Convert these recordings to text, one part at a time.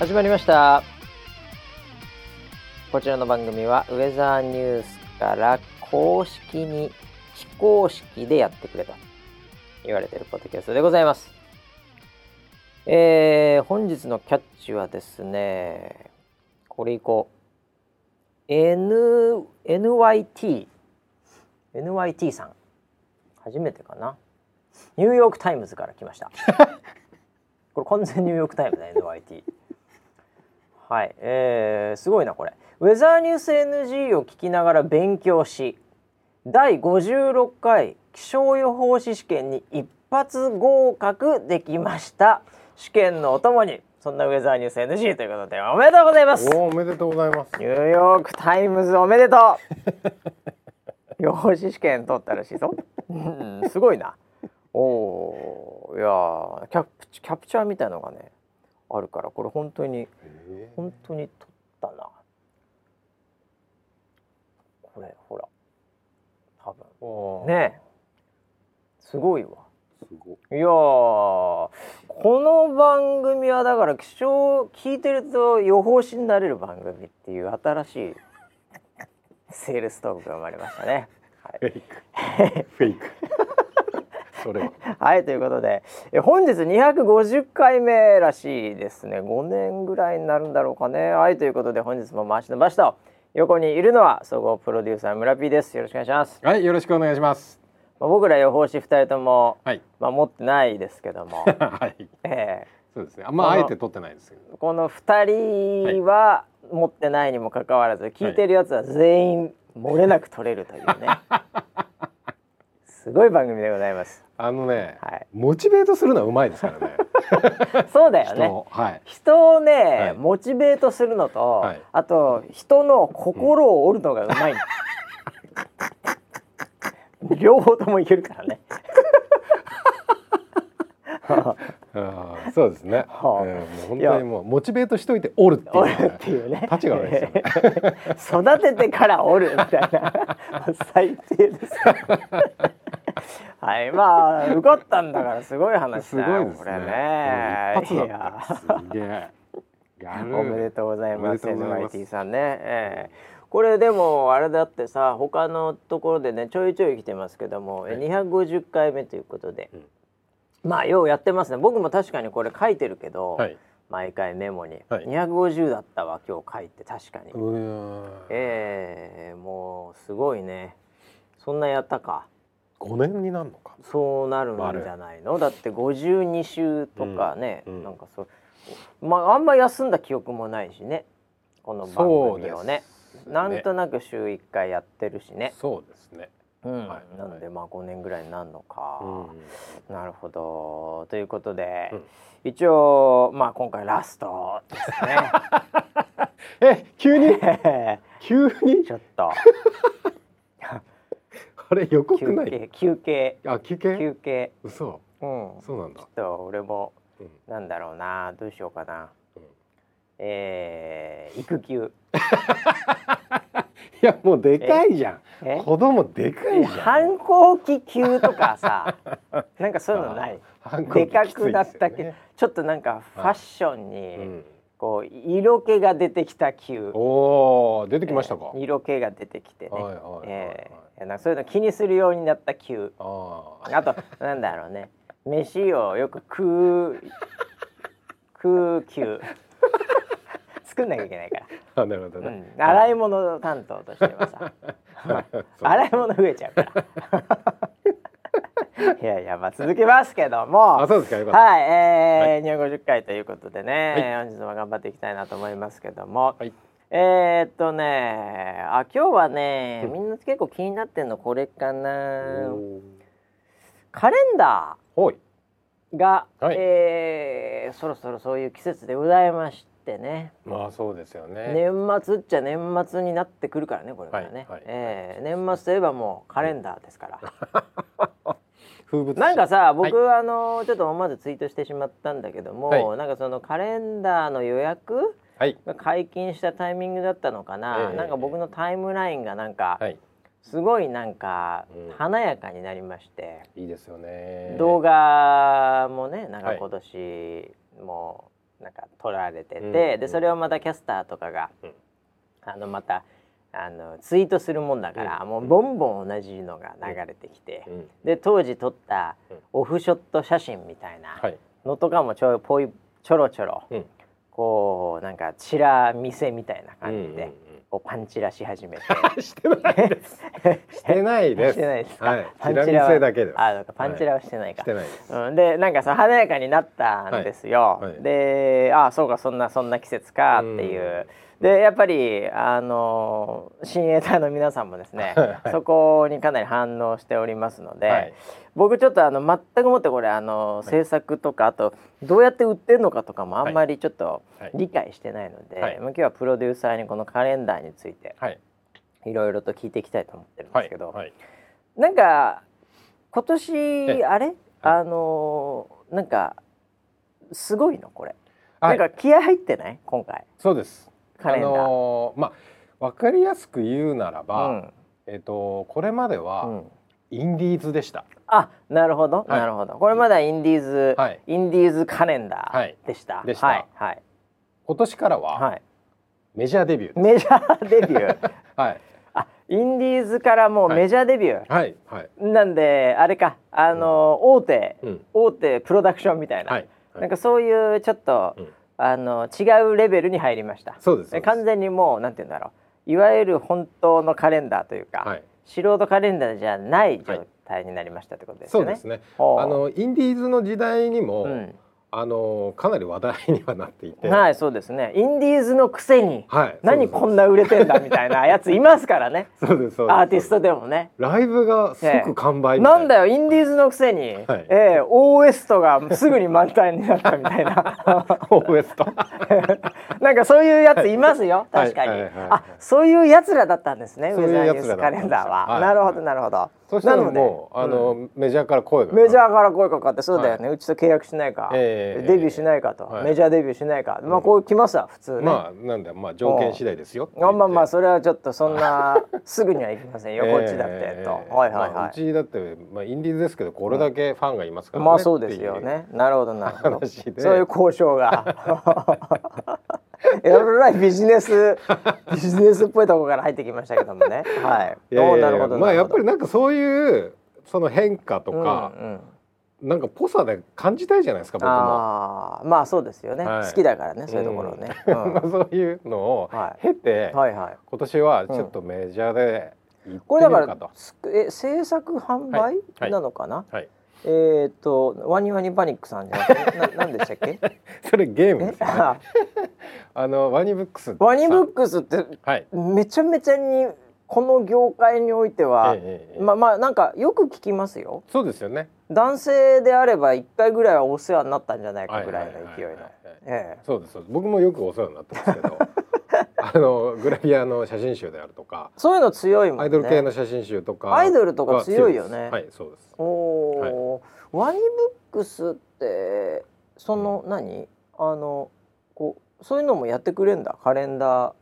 始まりました。こちらの番組はウェザーニュースから公式に非公式でやってくれと言われているポッドキャストでございます。えー、本日のキャッチはですねこれいこう N NYT NYT さん。初めてかな。ニューヨーク・タイムズから来ました。これ完全ニューヨーク・タイムズだ NYT はい。えー、すごいなこれ。ウェザーニュース NG を聞きながら勉強し第56回気象予報士試験に一発合格できました。試験のお供にそんなウェザーニュース NG ということでおめでとうございます。おおめでとうございます。ニューヨークタイムズおめでとう。予報士試験取ったらしいぞ、うん、すごいな。おおいやキャプキャプチャーみたいのがねあるからこれ本当に本当に取ったな。これほら。多分。ねすごいわ。すご。いやこの番組はだから気象聞いてると予報士になれる番組っていう新しいセールストークが生まれましたね。はい、フェイク。フェイクそれは。はいということでえ本日250回目らしいですね。5年ぐらいになるんだろうかね。はいということで本日も回しのばしと横にいるのは総合プロデューサー村 P です。よろしくお願いします、はいよろしくお願いします。まあ、僕ら予報士2人とも、はい。まあ、持ってないですけども、はい。えそうですね。あんまあえて取ってないですけど。ーこの2人は持ってないにもかかわらず聞いてるやつは全員漏れなく取れるというね、すごい番組でございます。あのね、はい。モチベートするのはうまいですからね。そうだよね。人をはい。人をね、はい。モチベートするのと、はい。あと人の心を折るのがうまい、両方ともいけるからね あーそうですね、はあ。えーもう本当にもうモチベートしといて折るっていう折るのはねっていうね。立ちが悪いですよね。育ててから折るみたいな。最低ですよはい。まあ受かったんだからすごい話すだよごいですね。これね。うん一発だっいやた。すげえ。おめでとうございます NYT さんね、ええ。これでもあれだってさ他のところでねちょいちょい来てますけども、はい。250回目ということで、うんまあようやってますね。僕も確かにこれ書いてるけど、はい。毎回メモに、はい。250だったわ今日書いて確かに、ええもうすごいね。そんなやったか。5年になるのか。そうなるんじゃないの？だって52週とかね、うん。うん。なんかそう。まああんま休んだ記憶もないしね。この番組をね。なんとなく週1回やってるしね、そうですねうん。はいなのでまあ5年ぐらいになるのか、うん。なるほど。ということで、うん。一応まあ今回ラストですね。え急に？急に？ちょっと。あれ予告休ない？憩休憩。あ休憩？休憩。嘘。うん。そうなんだ。ちょっと俺もうん。なんだろうな。どうしようかな、うん。えー、育休。いやもうでかいじゃん。え子供でかいじゃん。反抗期級とかさ。なんかそういうのない？でかくなったけ、ですよねちょっとなんかファッションうにん。こう色気が出てきた級。おお出てきましたか？えー色気が出てきてね、えーなんかそういうの気にするようになった級。あああとなんだろうね。飯をよく食う食う級作んなきゃいけないから。あなるほどうん。ね、洗い物担当としてはさ。洗い物増えちゃうから。いやいやまあ続けますけども。あそうですかはい、えー250回ということでね、えー本日も頑張っていきたいなと思いますけども、はい。えー、っとねあ今日はねうん。みんな結構気になってんのこれかな。カレンダー。が、はい。えーそろそろそういう季節でございましてね。まあそうですよね。年末っちゃ年末になってくるからねこれからね、はいはいえー年末といえばもうカレンダーですから、風物詩。なんかさ僕、はい。あのちょっと思わずツイートしてしまったんだけども、はい。なんかそのカレンダーの予約はい。が解禁したタイミングだったのかな、ええ。なんか僕のタイムラインがなんか、はい。すごいなんかうん。華やかになりまして、いいですよね。動画もねなんか今年もなんか撮られてて、うんでそれをまたキャスターとかが、うん。あのまたあのツイートするもんだから、うん。もうボンボン同じのが流れてきて、うん。で当時撮ったうん。オフショット写真みたいなはい。のとかもちょぽいちょろちょろ、うん。こうなんかチラ見せみたいな感じで、うんうんこうパンチラし始めて。う んしてないです してないですしてないですか？はいパンチラだけですあ、なんかパンチラはしてないか。してないうん、でなんかさ華やかになったんですよ。はいはいであそうかそんなそんな季節かっていう。でやっぱりあの親衛隊の皆さんもですね、はいそこにかなり反応しておりますので、はい。僕ちょっとあの全くもってこれあの、制作とかあとどうやって売ってるのかとかもあんまりちょっとはい。理解してないので、はい。まあ今日はプロデューサーにこのカレンダーについてはい。いろいろと聞いていきたいと思ってるんではいすけど、はい。なんか今年えあれ、あのーなんかすごいのこれ、はい。なんか気合入ってない？今回。そうですカレンダー、あのーまあわかりやすく言うならば、うん。えっ、とこれまでうはん、インディーズでした、あなるほど、はい。なるほど。これまだインディーズ、はい。インディーズカレンダはい。ーでした、でした。はい。はい。今年からははい。メジャーデビューメジャーデビュー？はい。あインディーズからもうメジャーデビュー、はい。はい。なんであれか。あのー大手、うん。大手プロダクションみたいな、はい。はい。なんかそういうちょっと、うんあの違うレベルに入りました。そうですで完全にもうなんて言うんだろう。いわゆる本当のカレンダーというか、はい。素人カレンダーじゃない状態になりましたってことですよね。そうですね。あのインディーズの時代にも、うんあのかなり話題にはなっていて。はいそうですね。インディーズのくせにはい何こんな売れてんだみたいなやついますからね。そうですそうです。アーティストでもね。ライブが即完売みたいなんだよインディーズのくせに、ええオーエストがすぐに満タンになったみたいな。オーエスト？なんかそういうやついますよ。確かに、はいはいはい。はいあそういうやつらだったんです。ねウェザーニュースカレンダーは、はい。なるほどなるほどそしたらもうあの、メジャーから声がメジャーから声かかってそうだよね、うちと契約しないか、ええデビューしないかと、はい。メジャーデビューしないか、まあこう来ますわ普通ね、まあなんだまあ条件次第ですよあまあまあうそれはちょっとそんな すぐにはいきませんよ、こっちだってと、はいはいはい、うちだってまあインディーズですけどこれだけファンがいますからねまあそうですよね。なるほどなるほど。そういう交渉が えらいビジネス ビジネスっぽいところから入ってきましたけどもね。はい。いやいやいやおーなるほどまあやっぱりりなんかそういうその変化とか、うんうん。なんかぽさで感じたいじゃないですか僕も。ああまあそうですよね、はい。好きだからねそういうところをね、うん。まあそういうのをはい。経て、はいはい。今年はちょっとメジャーで行ってこれだからみるかと。つえ制作販売、なのかな、はい。えっ、とワニワニパニックさんじゃなくてな なんでしたっけ？それゲームえですね。ああ。のワニブックス。ワニブックスってはい。めちゃめちゃにこの業界においては、ええええまあまあなんかよく聞きますよ。そうですよね。男性であれば一回ぐらいはお世話になったんじゃないかぐらいの勢いの。そうですそうです。僕もよくお世話になってますけどあのグラビアの写真集であるとかそういうの強いもんね。アイドル系の写真集とか。アイドルとか強いよね。ははいそうです。おお、ワニブックスってその何？あのこうそういうのもやってくれんだ？カレンダー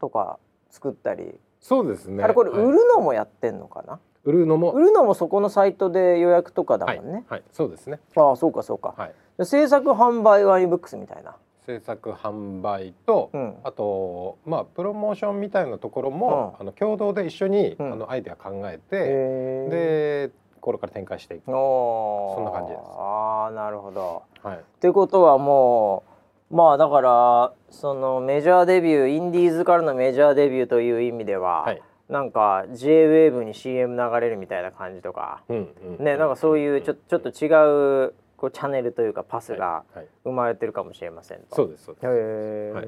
とか作ったり、そうですね。あれこれはい。売るのもやってんのかな、売るのも。売るのもそこのサイトで予約とかだはいもんね、はいそうですね。ああそうかそうか、はい。で制作販売ワニブックスみたいな制作販売と、うん。あとまあプロモーションみたいなところも、あの共同で一緒に、うん。あのアイデア考えて、でこれから展開していく、そんな感じです。ああなるほど。はい、っていうことはもうまあだからそのメジャーデビューインディーズからのメジャーデビューという意味では、はい。なんか J-WAVE に CM 流れるみたいな感じとか、うんうん。ねなんかそういうちょちょっと違うこうチャンネルというかパスが生まれてるかもしれませんと。そうですそうです、へえ、はい。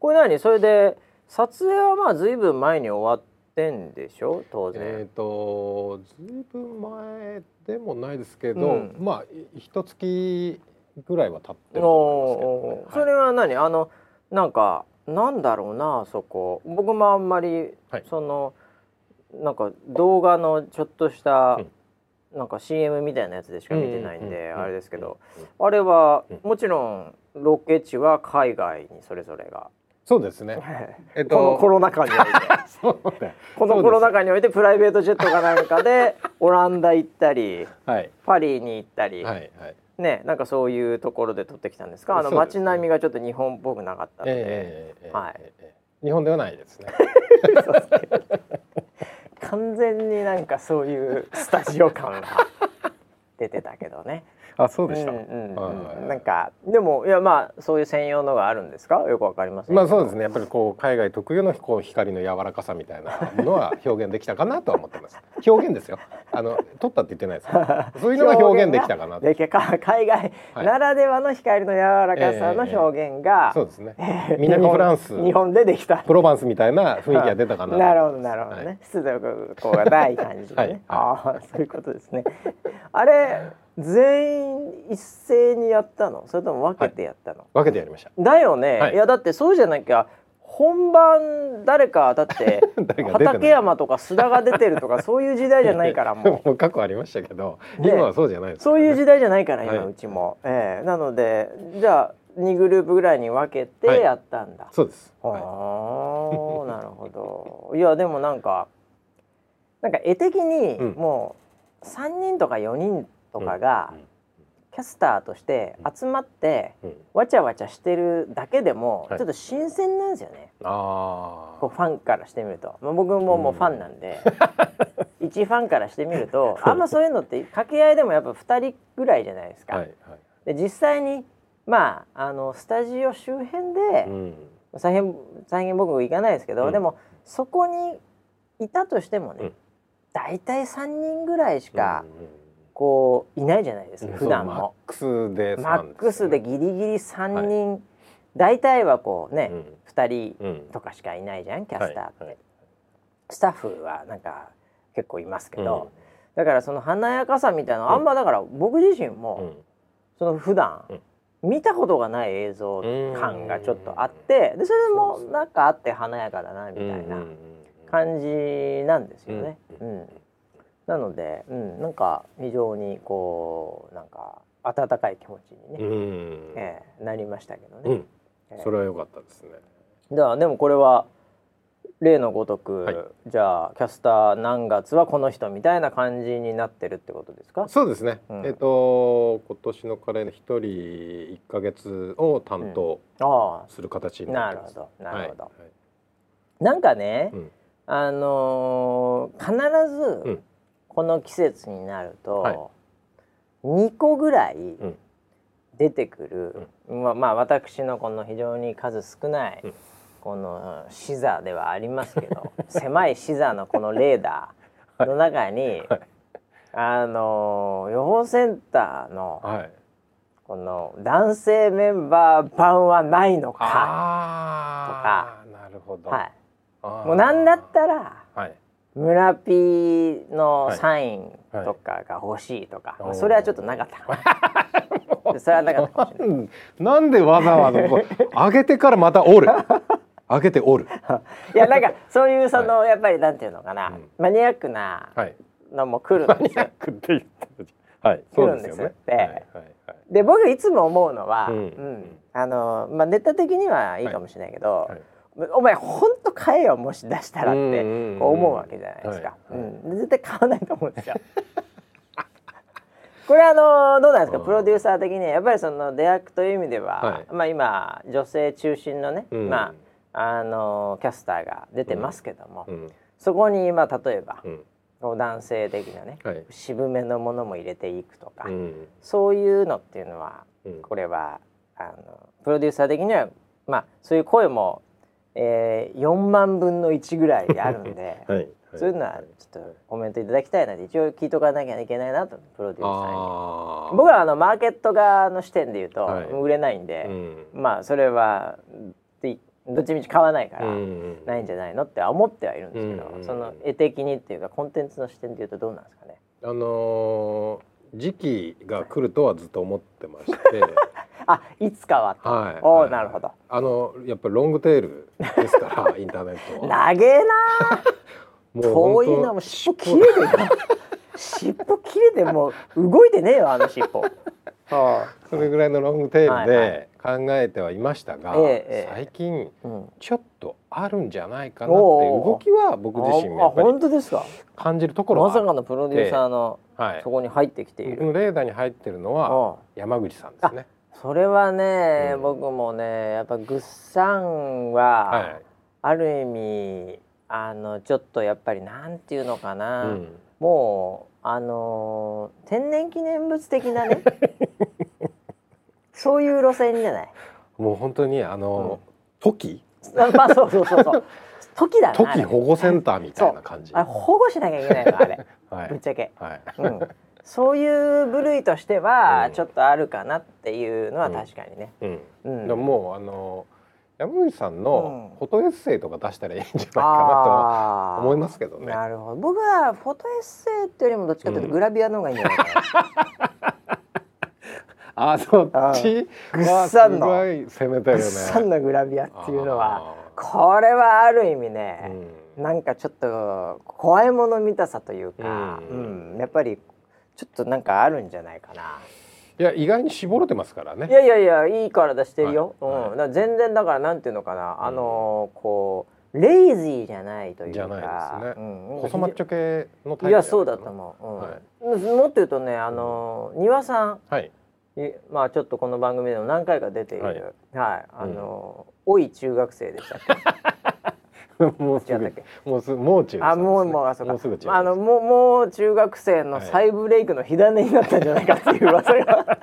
これ何？それで撮影はまあ随分前に終わってんでしょ？当然。えっ、とずいぶん前でもないですけど、うん。まあい一月ぐらいは経ってるとお思いますけど、ね。ー。それは何？あのなんかなんだろうなあそこ。僕もあんまり、はい。そのなんか動画のちょっとした、うんなんか CM みたいなやつでしか見てないんで、あれですけど、あれは、うん。もちろんロケ地は海外にそれぞれが、そうですね。えっこのコロナ禍において。このコロナ禍においてプライベートジェットかなんかで オランダ行ったりはい。パリに行ったり、はいはい。ねなんかそういうところで撮ってきたんですか？あの街並みがちょっと日本っぽくなかったので、ええええはい。ええ。日本ではないですね。完全になんかそういうスタジオ感が出てたけどね。あそうでした。うんうんはいうん、なんかでもいやまあそういう専用のがあるんですか？よくわかりませんけどまあそうですね。やっぱりこう海外特有のこう光の柔らかさみたいなものは 表現できたかなとは思ってます。表現ですよ。あの撮ったって言ってないです。よそういうのが表現できたかなと。でか海外はい。ならではの光の柔らかさの表現が、そうですね。えー南フランス日本でできた。プロバンスみたいな雰囲気が出たかなと。なるほどなるほどね、はい。湿度がない感じでね、はい。ああそういうことですね。あれ全員一斉にやったの？それとも分けてやったの、分けてやりました。だよね、はい。い、やだってそうじゃなきゃ本番誰かだって 畠山とか須田が出てるとかそういう時代じゃないからもう。過去ありましたけど、ね。今はそうじゃないです。そういう時代じゃないから今、はい。うちも、ええ。なのでじゃあ2グループぐらいに分けてやったんだ、そうです、ああは なるほど。いやでもなんかなんか絵的にうん。もう3人とか4人とかがうんキャスターとして集まってうん。わちゃわちゃしてるだけでもはい。ちょっと新鮮なんですよね、あこうファンからしてみると、まあ、僕ももうファンなんで、一ファンからしてみるとあんまそういうのって掛け合いでもやっぱ2人ぐらいじゃないですか。あはいはい。で実際にまああのスタジオ周辺で、うん。大変大変僕行かないですけど、うん。でもそこにいたとしてもね、うん。大体3人ぐらいしかうんうんこういないじゃないですか、うん。普段も。マックスでマックスでギギリギリ3人、大体はこうね、うん。2人うんとかしかいないじゃんキャスターって、はいはい。スタッフはなんか結構いますけど、だからその華やかさみたいなのあんまだから僕自身うん。もその普段うん。見たことがない映像感がちょっとあってでそれもなんかあって華やかだなみたいな感じなんですよね。ううんなので、うん、なんか非常にこうなんか温かい気持ちにね、うん。ええなりましたけどね。うん。ええ。それは良かったですね。ではでもこれは例のごとく、はい。じゃあキャスター何月はこの人みたいな感じになってるってことですか？そうですね、うん。えっ、と今年のカレーの一人一ヶ月を担当あする形あになってます、なるほどなるほど、はい。はい。なんかね、うん。あのー必ずうんこの季節になると、はい。2個ぐらいん。出てくる、まあまあ私のこの非常に数少ない、うん。この視座ではありますけど 狭い視座のこのレーダーの中に、はい。あのー予報センターのはい。この男性メンバー版はないのか、ああなるほど、はい、もうなんだったらはい村 P のはいサインとかが欲しいとか、はい。まあそれはちょっとなかった。それはなかったなんでわざわざ上げ てからまた折る？上げて折る？いやなんかそういうその、やっぱりなんていうのかな、うん。マニアックなはい。のも来るんですよ。クって言ってたはい。来るんですで僕いつも思うのは、ううん。んあのまあネタ的にはいいかもしれないけど、はいお前ほんと買えよもし出したらって思うわけじゃないですか。うん、で絶対買わないと思うんですよ。これあのどうなんですか？うん。プロデューサー的にはやっぱりその出役という意味では、はい。まあ今女性中心のね、うん。まああのキャスターが出てますけども、うん。そこにまあ例えば、うん。男性的なね、はい。渋めのものも入れていくとか、うん。そういうのっていうのはうん。これはあのプロデューサー的にはまあそういう声も、えー、4万分の1ぐらいあるんで、はいそういうのはちょっとコメントいただきたいなって一応聞いとかなきゃいけないなとプロデューサーに。僕はあのマーケット側の視点で言うと、はい。売れないんで、うん。まあそれはでどっちみち買わないから、うんないんじゃないのって思ってはいるんですけど、うん。その絵的にっていうかコンテンツの視点で言うとどうなんですかね？あのー時期が来るとはずっと思ってまして、あいつかはと。はい、おお、はい。なるほど。あのやっぱりロングテールですから インターネットは。長えな も遠いなもう尻尾切れてる。よ尻尾切れてもう動いてねえよあの尻尾。はそれぐらいのロングテールはいはで考えてはいましたが、ええええ。最近うん。ちょっとあるんじゃないかなっていう動きは僕自身もやあっぱり本当ですか？感じるところは。まさかのプロデューサーのはい。そこに入ってきている、僕のレーダーに入ってるのはうん山口さんですね。それはね、うん。僕もねやっぱグッサンは、はい。ある意味あのちょっとやっぱりなんていうのかな、うん。もうあのー天然記念物的なね そういう路線じゃない。もう本当にあの、トキ？あまあそうそうそうそう。時だなトキあれ保護センターみたいな感じ。あれ保護しなきゃいけないのあれ。はい。ぶっちゃけ、はい。うん、そういう部類としてはうん。ちょっとあるかなっていうのは確かにね、うん。うももうあの山口さんのうん。フォトエッセイとか出したらいいんじゃないかなと思いますけどね。なるほど。僕はフォトエッセイっていうよりもどっちかというとうん。グラビアの方がいいんじゃないかな、あそっち？グッはすサンの。攻めたよね。グッサンのグラビアっていうのはあこれはある意味ーね、うん。なんかちょっと怖いもの見たさというか、ううんん。やっぱりちょっとなんかあるんじゃないかな。いや意外に絞れてますからね。いやいやいやいい体してるよ。はいはいうん、だ全然だからなんていうのかな、うんあのーこうレイジーじゃないというか。じゃないですねうん、細マッチョ系のタイプいやそうだとう。思う。うんはいもっと言うとねあのー庭さんはい。いまあちょっとこの番組でも何回か出ている、ははいい、あのー老い中学生でしたっけ？もうすぐ？もうすもう中あもうもうあそうか。もうすぐ中あのもうもう中学生の再ブレイクの火種になったんじゃないかっていう 噂が。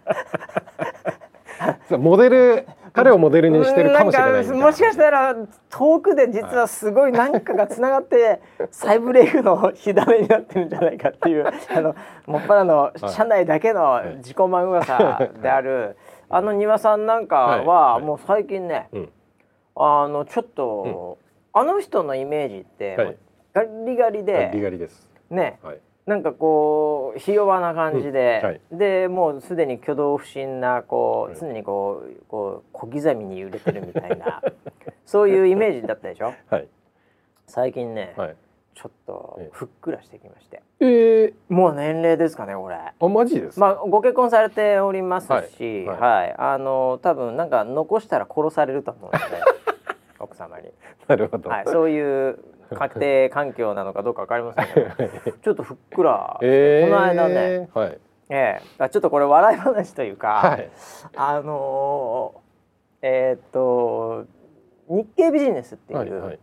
そうモデル彼をモデルにしてるかもしれないもしかしたら遠くで実はすごい何かがつながって再ブレイクの火種になってるんじゃないかっていうあのもっぱらの社内だけの自己満噂であるあの庭さんなんかはい。ははい。もう最近ねうん。あのちょっとあの人のイメージってはい。ガリガリリでガリです。ね。はい。なんかこうひ弱な感じで、うん。はい。でもうすでに挙動不審なこう、はい。常にこうこう小刻みに揺れてるみたいな そういうイメージだったでしょ？はい。最近ね、はい。ちょっとええ。ふっくらしてきまして。えー、もう年齢ですかねこれ。あマジですか？まあご結婚されておりますし、ははい。い。あの多分なんか残したら殺されると思うので 奥様に、なるほど。はい、そういう家庭環境なのかどうかわかりませんけどちょっとふっくら、えー、この間ね、はい。ええ、あちょっとこれ笑い話というか、はい。あのーえーっと日経ビジネスっていう、はいはいはい。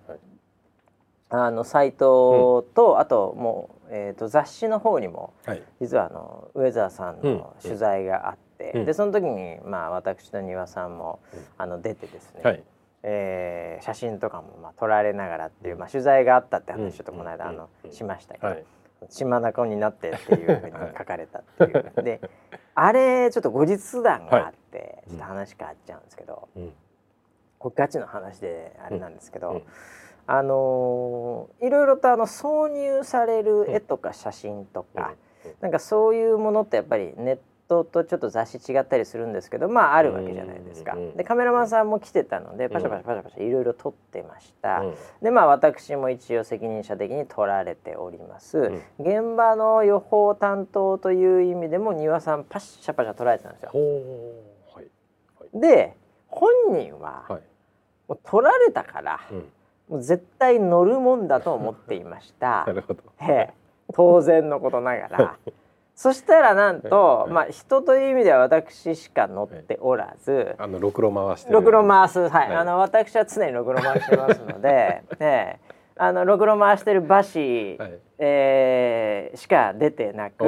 あのサイトと、あともう、えーっと雑誌の方にもはい。実はあの上澤さんの取材があって、うんでその時にまあ私と丹羽さんも、うんあの出てですね、はい。えー写真とかもまあ撮られながらっていう、まあ、取材があったってうん話ちょっとこの間、うんあのうん。しましたけど、はい。血眼になってっていうふうに書かれたっていう、であれちょっと後日談があって、い。ちょっと話変わっちゃうんですけど、うん。これガチの話であれなんですけど、うん。あのーいろいろとあの挿入される絵とか写真とか、うん。なんかそういうものってやっぱりネットとちょっと雑誌違ったりするんですけどまああるわけじゃないですか。でカメラマンさんも来てたのでパシャパシャパシャパシャいろいろ撮ってました。うんでまあ私も一応責任者的に取られております、ん現場の予報担当という意味でも丹羽さんパッシャパシャ取られてたんですよほう。はい。で本人ははい。もう取られたからうん。もう絶対乗るもんだと思っていました なるほど。ええ当然のことながら そしたらなんと、はい。まあ人という意味では私しか乗っておらず、あのろくろ回してる。ろくろ回すはい、はい。あの私は常にろくろ回してますので、え え。あのろくろ回してる馬氏、はい。えーしか出てなく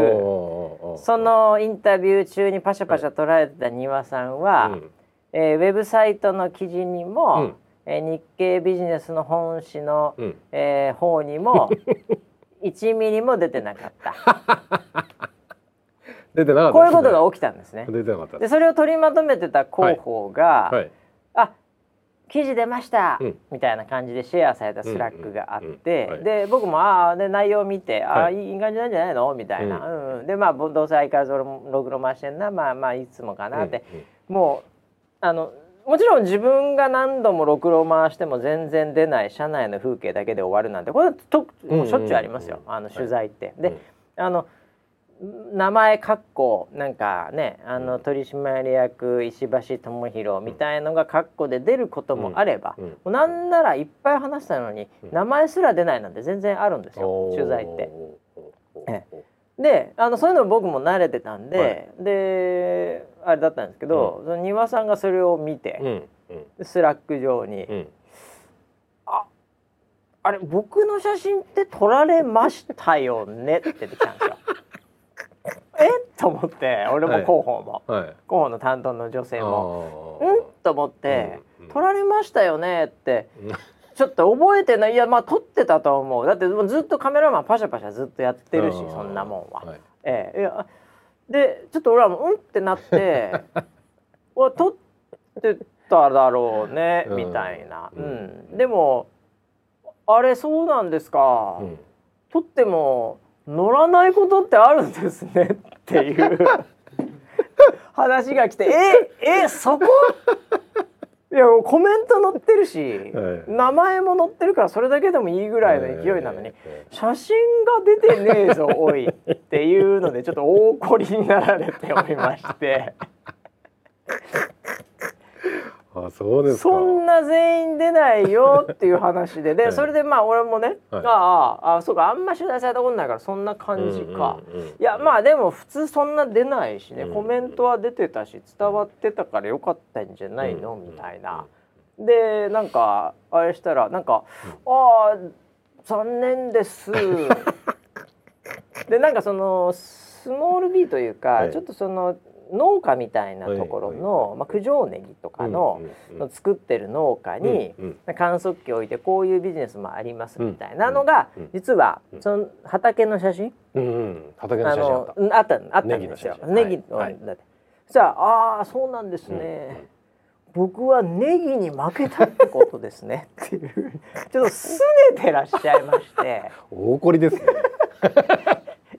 そのインタビュー中にパシャパシャ捉えてた丹羽さんは、うん。えーウェブサイトの記事にも、うん。えー日経ビジネスの本誌の、うん。えー方にも 1ミリも出てなかった 出てなかったこういうことがが起きたんですね。出てなかったでそれを取りまとめてた広報が、はい。あ記事出ました、うん。みたいな感じでシェアされたスラックがあって、うんうん。はい。で僕もああで内容を見て、ああはい。いい感じなんじゃないの？みたいな、うん。うんでまあぼどうせ相変わらず俺もろくろ回してんな。まあまあいつもかなって、もうあのもちろん自分が何度もろくろ回しても全然出ない社内の風景だけで終わるなんてこれはとしょっちゅうありますよ、うんうんうん。あの取材って。で、うん。あの名前かっこなんかねあの取締役石橋智弘みたいのがかっこで出ることもあれば、うなんならいっぱい話したのに、うん。名前すら出ないなんて全然あるんですよ取材って。であのそういうの僕も慣れてたんで、はいであれだったんですけど、その丹羽さんがそれを見て、スラック上に「うん。あれ僕の写真って撮られましたよね」って出てきたんですよ。え？っ と思って俺もはい広報も、はい。広報の担当の女性も「あうん?」と思ってうん「撮られましたよね」ってうん。ちょっと覚えてない？いやまあ撮ってたと思う。だってもうずっとカメラマンパシャパシャずっとやってるしーそんなもんは。はい。ええ。いやでちょっと俺はもううんってなって「わ撮ってただろうね」うん。みたいな、ううん。んでも「あれそうなんですか、うん。撮っても乗らないことってあるんですね」っていう。話が来て「ええそこ?」いやコメント載ってるし、はい。名前も載ってるからそれだけでもいいぐらいの勢いなのに、え写真が出てねえぞおいっていうのでちょっと大怒りになられておりまして。ー あそうですか。そんな全員出ないよっていう話で。はい。でそれでまあ俺もね、はい。あああそうかあんま取材されたことないからそんな感じか。うんうんうんいやまあでも普通そんな出ないしね、うんコメントは出てたし伝わってたからよかったんじゃないの、うんみたいな。でなんかあれしたらなんか「ああ残念です」でなんかそのスモール B というか、はい。ちょっとその農家みたいなところの、まあ、九条ネギとかの,、作ってる農家に、うん観測器を置いてこういうビジネスもありますみたいなのが、実はうん。その畑の写真、畑のあ写真あった。あったあったんですよ。ネギの、はい。だって。そしたらああそうなんですね。僕はネギに負けたってことですね。っていうちょっと拗ねてらっしゃいまして。大怒りですね。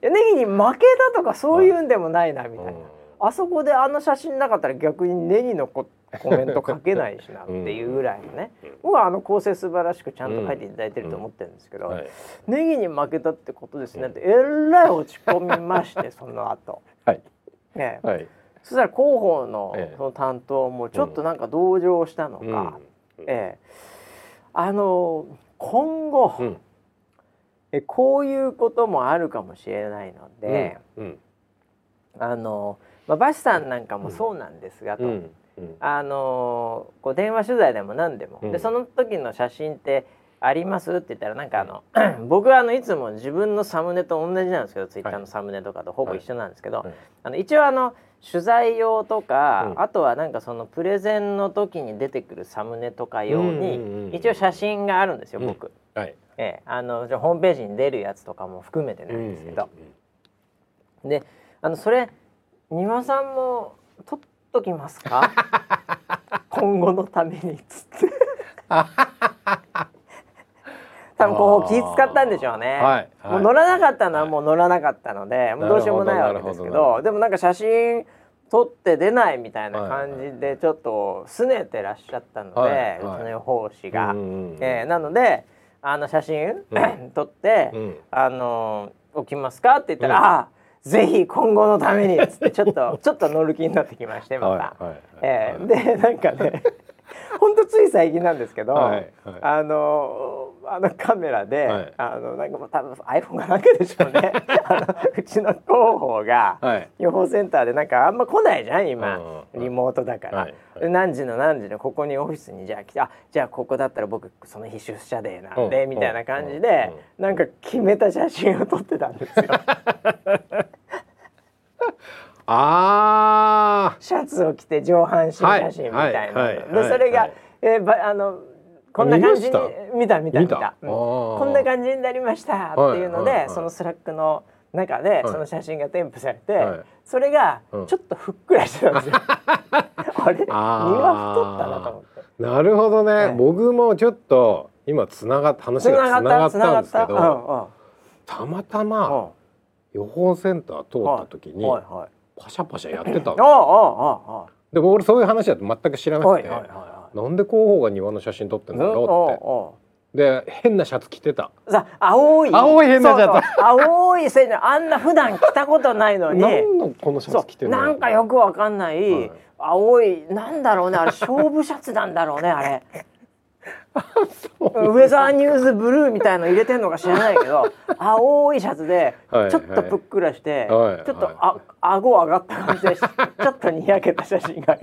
ネギに負けたとかそういうんでもないなみたいな、うんあそこであの写真なかったら逆にネギのココメント書けないしなっていうぐらいのね、僕はあの構成素晴らしくちゃんと書いていただいてると思ってるんですけど、はい。ネギに負けたってことですねってえらい落ち込みましてその後。はい。ねはい。そしたら広報のええ。その担当もちょっとなんか同情したのか、うん。ええ。あの今後、うん。えこういうこともあるかもしれないので、うん。あの、まあ、バシさんなんかもそうなんですが、と。うん。うん。あのこう電話取材でも何でも、うん。でその時の写真ってありますって言ったらなんかあの 僕はあのいつも自分のサムネと同じなんですけどツイッターのサムネとかとほぼ一緒なんですけど、はいあの一応あの取材用とか、うん。あとはなんかそのプレゼンの時に出てくるサムネとか用に、うんうんうん一応写真があるんですよ僕、はい。ええ、あのじゃあホームページに出るやつとかも含めてなんですけど、であのそれ庭さんも撮っときますか？今後のためにっつって。多分こう気使ったんでしょうね、はいはい。もう乗らなかったのはもう乗らなかったので、もうどうしようもないわけですけどでもなんか写真撮って出ないみたいな感じでちょっと拗ねてらっしゃったので、はいはい。うちの予報士が、うんうんうんえーなのであの写真、う 撮って、うん。あの置きますか？って言ったら、うん。ああぜひ今後のためにっ つってちょっとちょっと乗る気になってきましてまた。はいはいはい。えーでなんかねほんとつい最近なんですけど、はいはい。あのあのカメラで、はい。あのなんかもう多分 iPhone がなんかでしょうね。あのうちの広報が、はい。予報センターでなんかあんま来ないじゃん今、リモートだから、はいはい。で何時の何時のここにオフィスにじゃあ来てあじゃあここだったら僕その日出社デーなんで、うんみたいな感じで、うなんか決めた写真を撮ってたんですよ あシャツを着て上半身写真みたいな、でそれが、はい。えーばあのこんな感じに見た？見た見たこんな感じになりましたっていうので、そのスラックの中でその写真が添付されて、はい。それがうん。ちょっとふっくらしてたんですよ。あれ？あー。丹羽太ったなと思って。あなるほどね、ええ。僕もちょっと今つながっ話がつながったんですけど繋がったた。またま予報センター通った時にはい。はい。パシャパシャやってた ああのあああ。で俺そういう話だと全く知らなくて。なんで広報が丹羽の写真撮ってんだろうって。で変なシャツ着てた。さ青い。青い変なシャツ。青い線あんな普段着たことないのに。何のこのシャそツ着ての？う。んなんかよくわかんない、はい。青いなんだろうね。あれ勝負シャツなんだろうねあれウェザーニューズブルーみたいの入れてんのか知らないけど青いシャツではいちょっとぷっくらして、はいちょっとあ顎上がった感じで ちょっとにやけた写真が。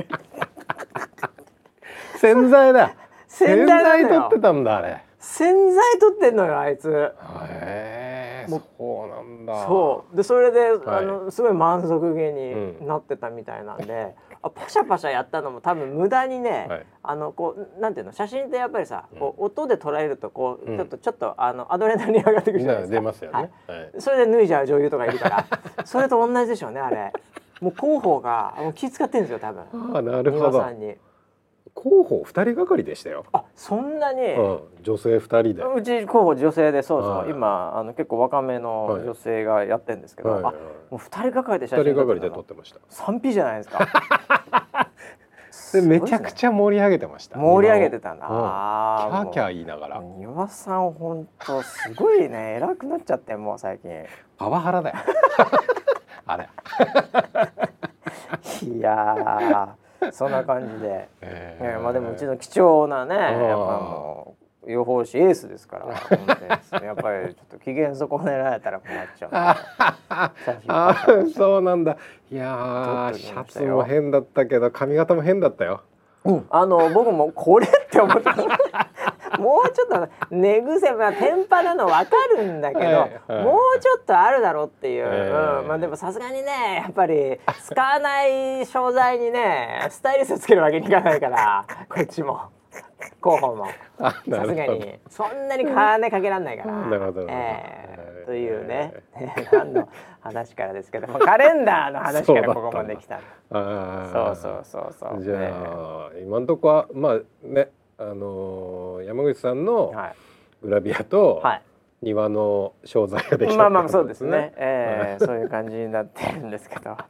洗剤だ。洗剤なのよ。取ってたんだあれ。洗剤取ってんのよあいつ。へえそうなんだ。そう。でそれで、はい。あのすごい満足げうになってたみたいなんで、あパシャパシャやったのも多分無駄にね、はい。あのこうなんていうの写真ってやっぱりさ、こう音で捉えるとこう、うん。ちょっとちょっとあのアドレナリン上がってくるじゃないですか。出ますよね、はい。はい。それで脱いじゃう女優とかいるから それと同じでしょうねあれ。もう広報がもう気遣ってるんですよ多分。ああなる美ほど。輪さんに候補二人がかりでしたよ、あそんなに、うん、女性二人で、うち候補女性でそうそう、はい。今あの結構若めの女性がやってるんですけど、はいはいあもう二人がかりで写二真撮撮ってってました。賛否じゃないですか。でめちゃくゃちゃ盛り上げてました。盛り上げてたんだ、うん。あキャーキャーー言いながら。もう庭さん本当すごいね。偉くなっちゃってもう最近。パワハラだよ。あれ、いやーそんな感じで、えいやまあでもうちの貴重なねんやっぱもう予報士エースですから。やっぱりちょっと機嫌損ねられたら困っちゃうあ写真あーそうなんだ。いやシャツも変だったけど髪型も変だったよ。うん、あの僕もこれって思ったもうちょっと寝癖まあ天パなの分かるんだけど、はいはい。もうちょっとあるだろうっていう、ええ。うん。まあでもさすがにねやっぱり使わない商材にねスタイリストつけるわけにいかないから こっちも。広報も。さすがに。そんなに金かけらん。ないから。なるほど。ええ。というね、何の話からですけどもカレンダーの話からここまで来たそうそうそうそう。じゃあ、ね今のとこはまあねあのー山口さんのはいグラビアとはい庭の商材ができたまあまあそうですね。ええそういう感じになってるんですけど。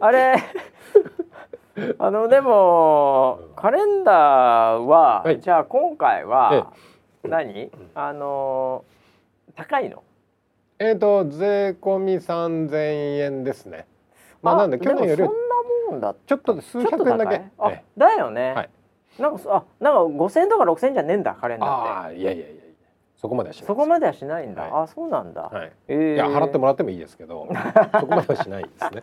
あれあのでもカレンダーは、はいじゃあ今回は何、あの高いの？えっ、と税込み三千円ですね。まあなんで去年よりんだっちょっとで数百円だけ。あええだよね。はいなんかそあなんか五千とか六千じゃねえんだカレンダーって。ああいやいやいやそこまではしない。そこまではしないんだ。はあそうなんだ。はい。えーいや払ってもらってもいいですけど、そこまではしないですね。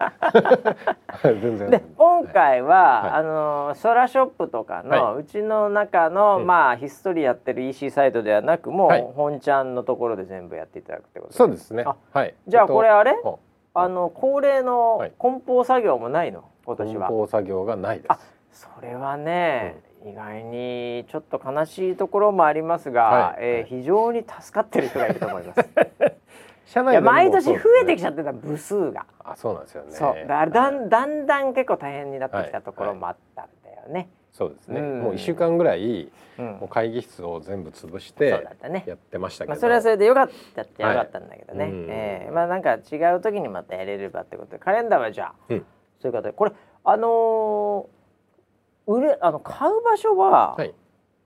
全然。で今回は、はいあのソラショップとかの、はうちの中の、うんまあひっそりやってる EC サイトではなくもう、はい本ちゃんのところで全部やっていただくってことそうですねあ。はい。じゃあこれあれ、おあの恒例のはい梱包作業もないの？今年は。梱包作業がないであす。それはね、意外にちょっと悲しいところもありますが、はいえーはい非常に助かってる人がいると思います。社いや毎年増えてきちちゃってた部数が。あ、そうなんですよね。そうだだんだんだん結構大変になってきたところもあったんだよね。そうですね。うんもう一週間ぐらいうんもう会議室を全部潰して。やってましたけど。まあそれはそれでよかったってよかったんだけどね。はいうんええまあなんか違う時にまたやれればってことでカレンダーはじゃあ、うんそういうことでこれあのー売れあの買う場所は、はい。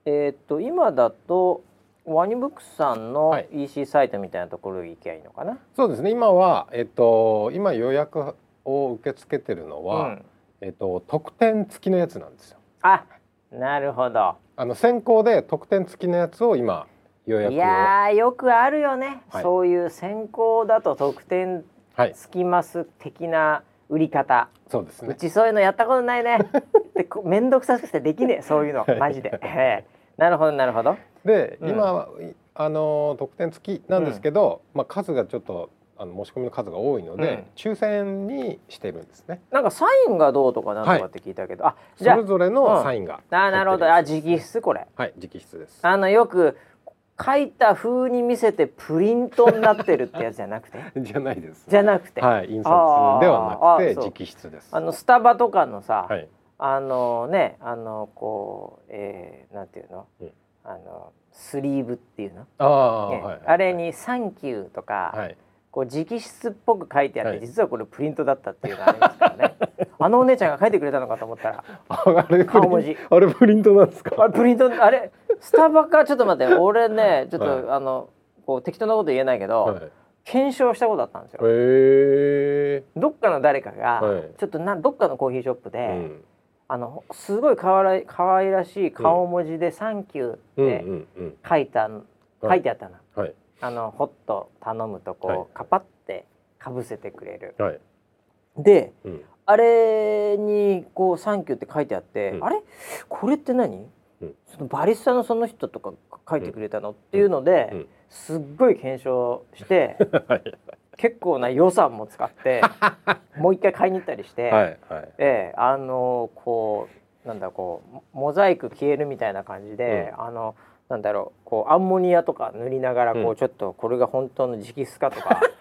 えーっと今だとワニブックスさんのはい EC サイトみたいなところに行けばいいのかな？そうですね。今はえっと今予約を受け付けてるのは、うんえっと特典付きのやつなんですよ。あなるほど。あの先行で特典付きのやつを今予約をいやーよくあるよね、はいそういう先行だと特典はいつきます的な売り方。うそうですね。ちそういうのやったことないね。でこめんどくさくてできねえそういうのマジで。ええなるほどなるほど。で、うん今はいあの特典付きなんですけど、まあ数がちょっとあの申し込みの数が多いので、うん抽選にしてるんですね。なんかサインがどうとかなんとかって聞いたけど、あそじゃあれぞれのサインがあなるほどあ直筆これ。はい直筆です。あのよく書いた風に見せてプリントになってるってやつじゃなくて？じゃないです。じゃなくて、はい印刷ではなくて直筆です。あのスタバとかのさ、はい。あのねあのこう、えー、なんていうの、うん。あのスリーブっていうの、ああ、ねはい。あれに「サンキュー」とか、はいこう直筆っぽく書いてあって、はい。実はこれプリントだったっていうのがありますからね。あのお姉ちゃんが書いてくれたのかと思ったら。あれ顔文字。あれプリントなんですか？あれプリントあれスタバかちょっと待って俺ねちょっと、はい。あのこう適当なこと言えないけど、はい。検証したことあったんですよ、どっかの誰かが、はい。ちょっとなどっかのコーヒーショップで、うん。あのすごいかわらい可愛らしい顔文字で「サンキュー」っうんうてんうん。書いた、書いてあったの。はいあのホット頼むとこう、はい。カパってかぶせてくれる。はい。でうん。あれにこう「サンキュー」って書いてあって、うん。あれ？これって何、うん。そのバリスタのその人とか書いてくれたの、っていうので、うん。すっごい検証してはい。結構な予算も使って もう一回買いに行ったりして、はいはい。ええあのこうなんだこうモモザイク消えるみたいな感じで、あのなんだろうこうアンモニアとか塗りながらこう、うん。ちょっとこれが本当の直筆かとか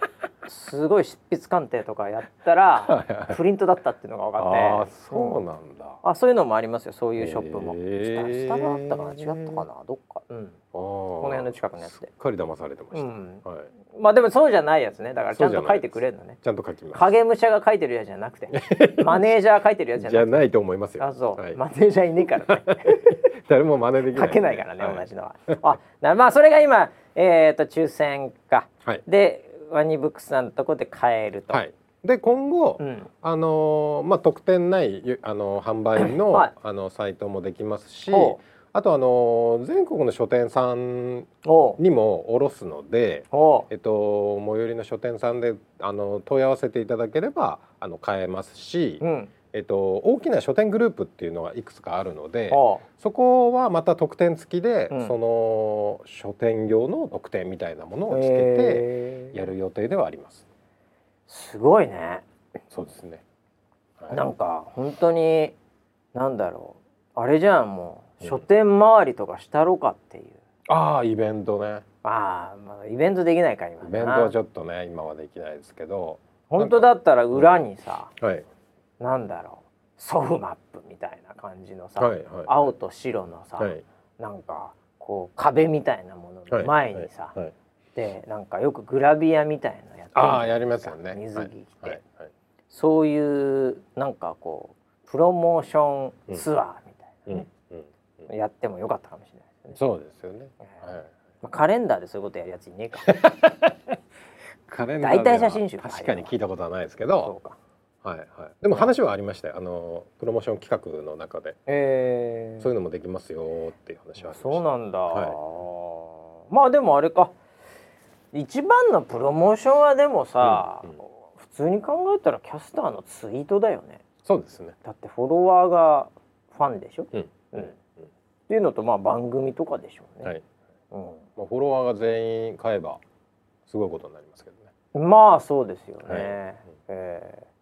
すごい執筆鑑定とかやったら プリントだったっていうのが分かって。ああそうなんだ。あそういうのもありますよ。そういうショップも、へえスタバあったかな？違ったかな？どっか、うん、ここの辺の近くのやつで、すっかり騙されてましうん、たはい。まあでもそうじゃないやつね。だからちゃんと書いてくれるのね。ちゃんと書きます。影武者が書いてるやつじゃなくて マネージャー書いてるやつじゃなくて。じゃないと思いますよ。あそう、はい。マネージャーいねえからね。誰も真似できない。書けないからね、はい。同じのは。あ、なまあそれが今えっ、と抽選か。はい。でワニブックスさんのとこで買えると。はいで今後うん。あのーまあ特典ないゆあの販売の、はいあのサイトもできますしほあとあのー全国の書店さんにも卸すのでえっと最寄りの書店さんであの問い合わせていただければあの買えますし、うん。えっと大きな書店グループっていうのがいくつかあるのでそこはまた特典付きで、うんその書店用の特典みたいなものをつけてやる予定ではあります。すごいね。そうですね。はいなんか本当になんだろうあれじゃんもううん書店周りとかしたろかっていう。ああイベントね。ああまあイベントできないか今イベントはちょょっとね今はできないですけど。本当だったら裏にさ、はいなんだろう。ソフマップみたいな感じのさ、はいはい。青と白のさ、はい。なんかこう壁みたいなものの前にさ、はい。はい。でなんかよくグラビアみたいのやってるああやりますよね。水着着て、そういうなんかこうプロモーションツアーみたいなね、うん。うん。やってもよかったかもしれないですね、そうですよね。えー。はい。まあ、カレンダーでそういうことやるやついねえか。カレンダー大体写真集確かに聞いたことはないですけそど、うかはいはい。でも話はありましたよ。あのプロモーション企画の中で。えー、そういうのもできますよっていう話はありました。そうなんだ、はまあでもあれか。一番のプロモーションはでもさ、うんうん。普通に考えたらキャスターのツイートだよね。そうですね。だってフォロワーがファンでしょ、うん。うん。っていうのとまあ番組とかでしょうね、はい。うまあフォロワーが全員買えばすごいことになりますけどね。ん、まあそうですよね、はい。えー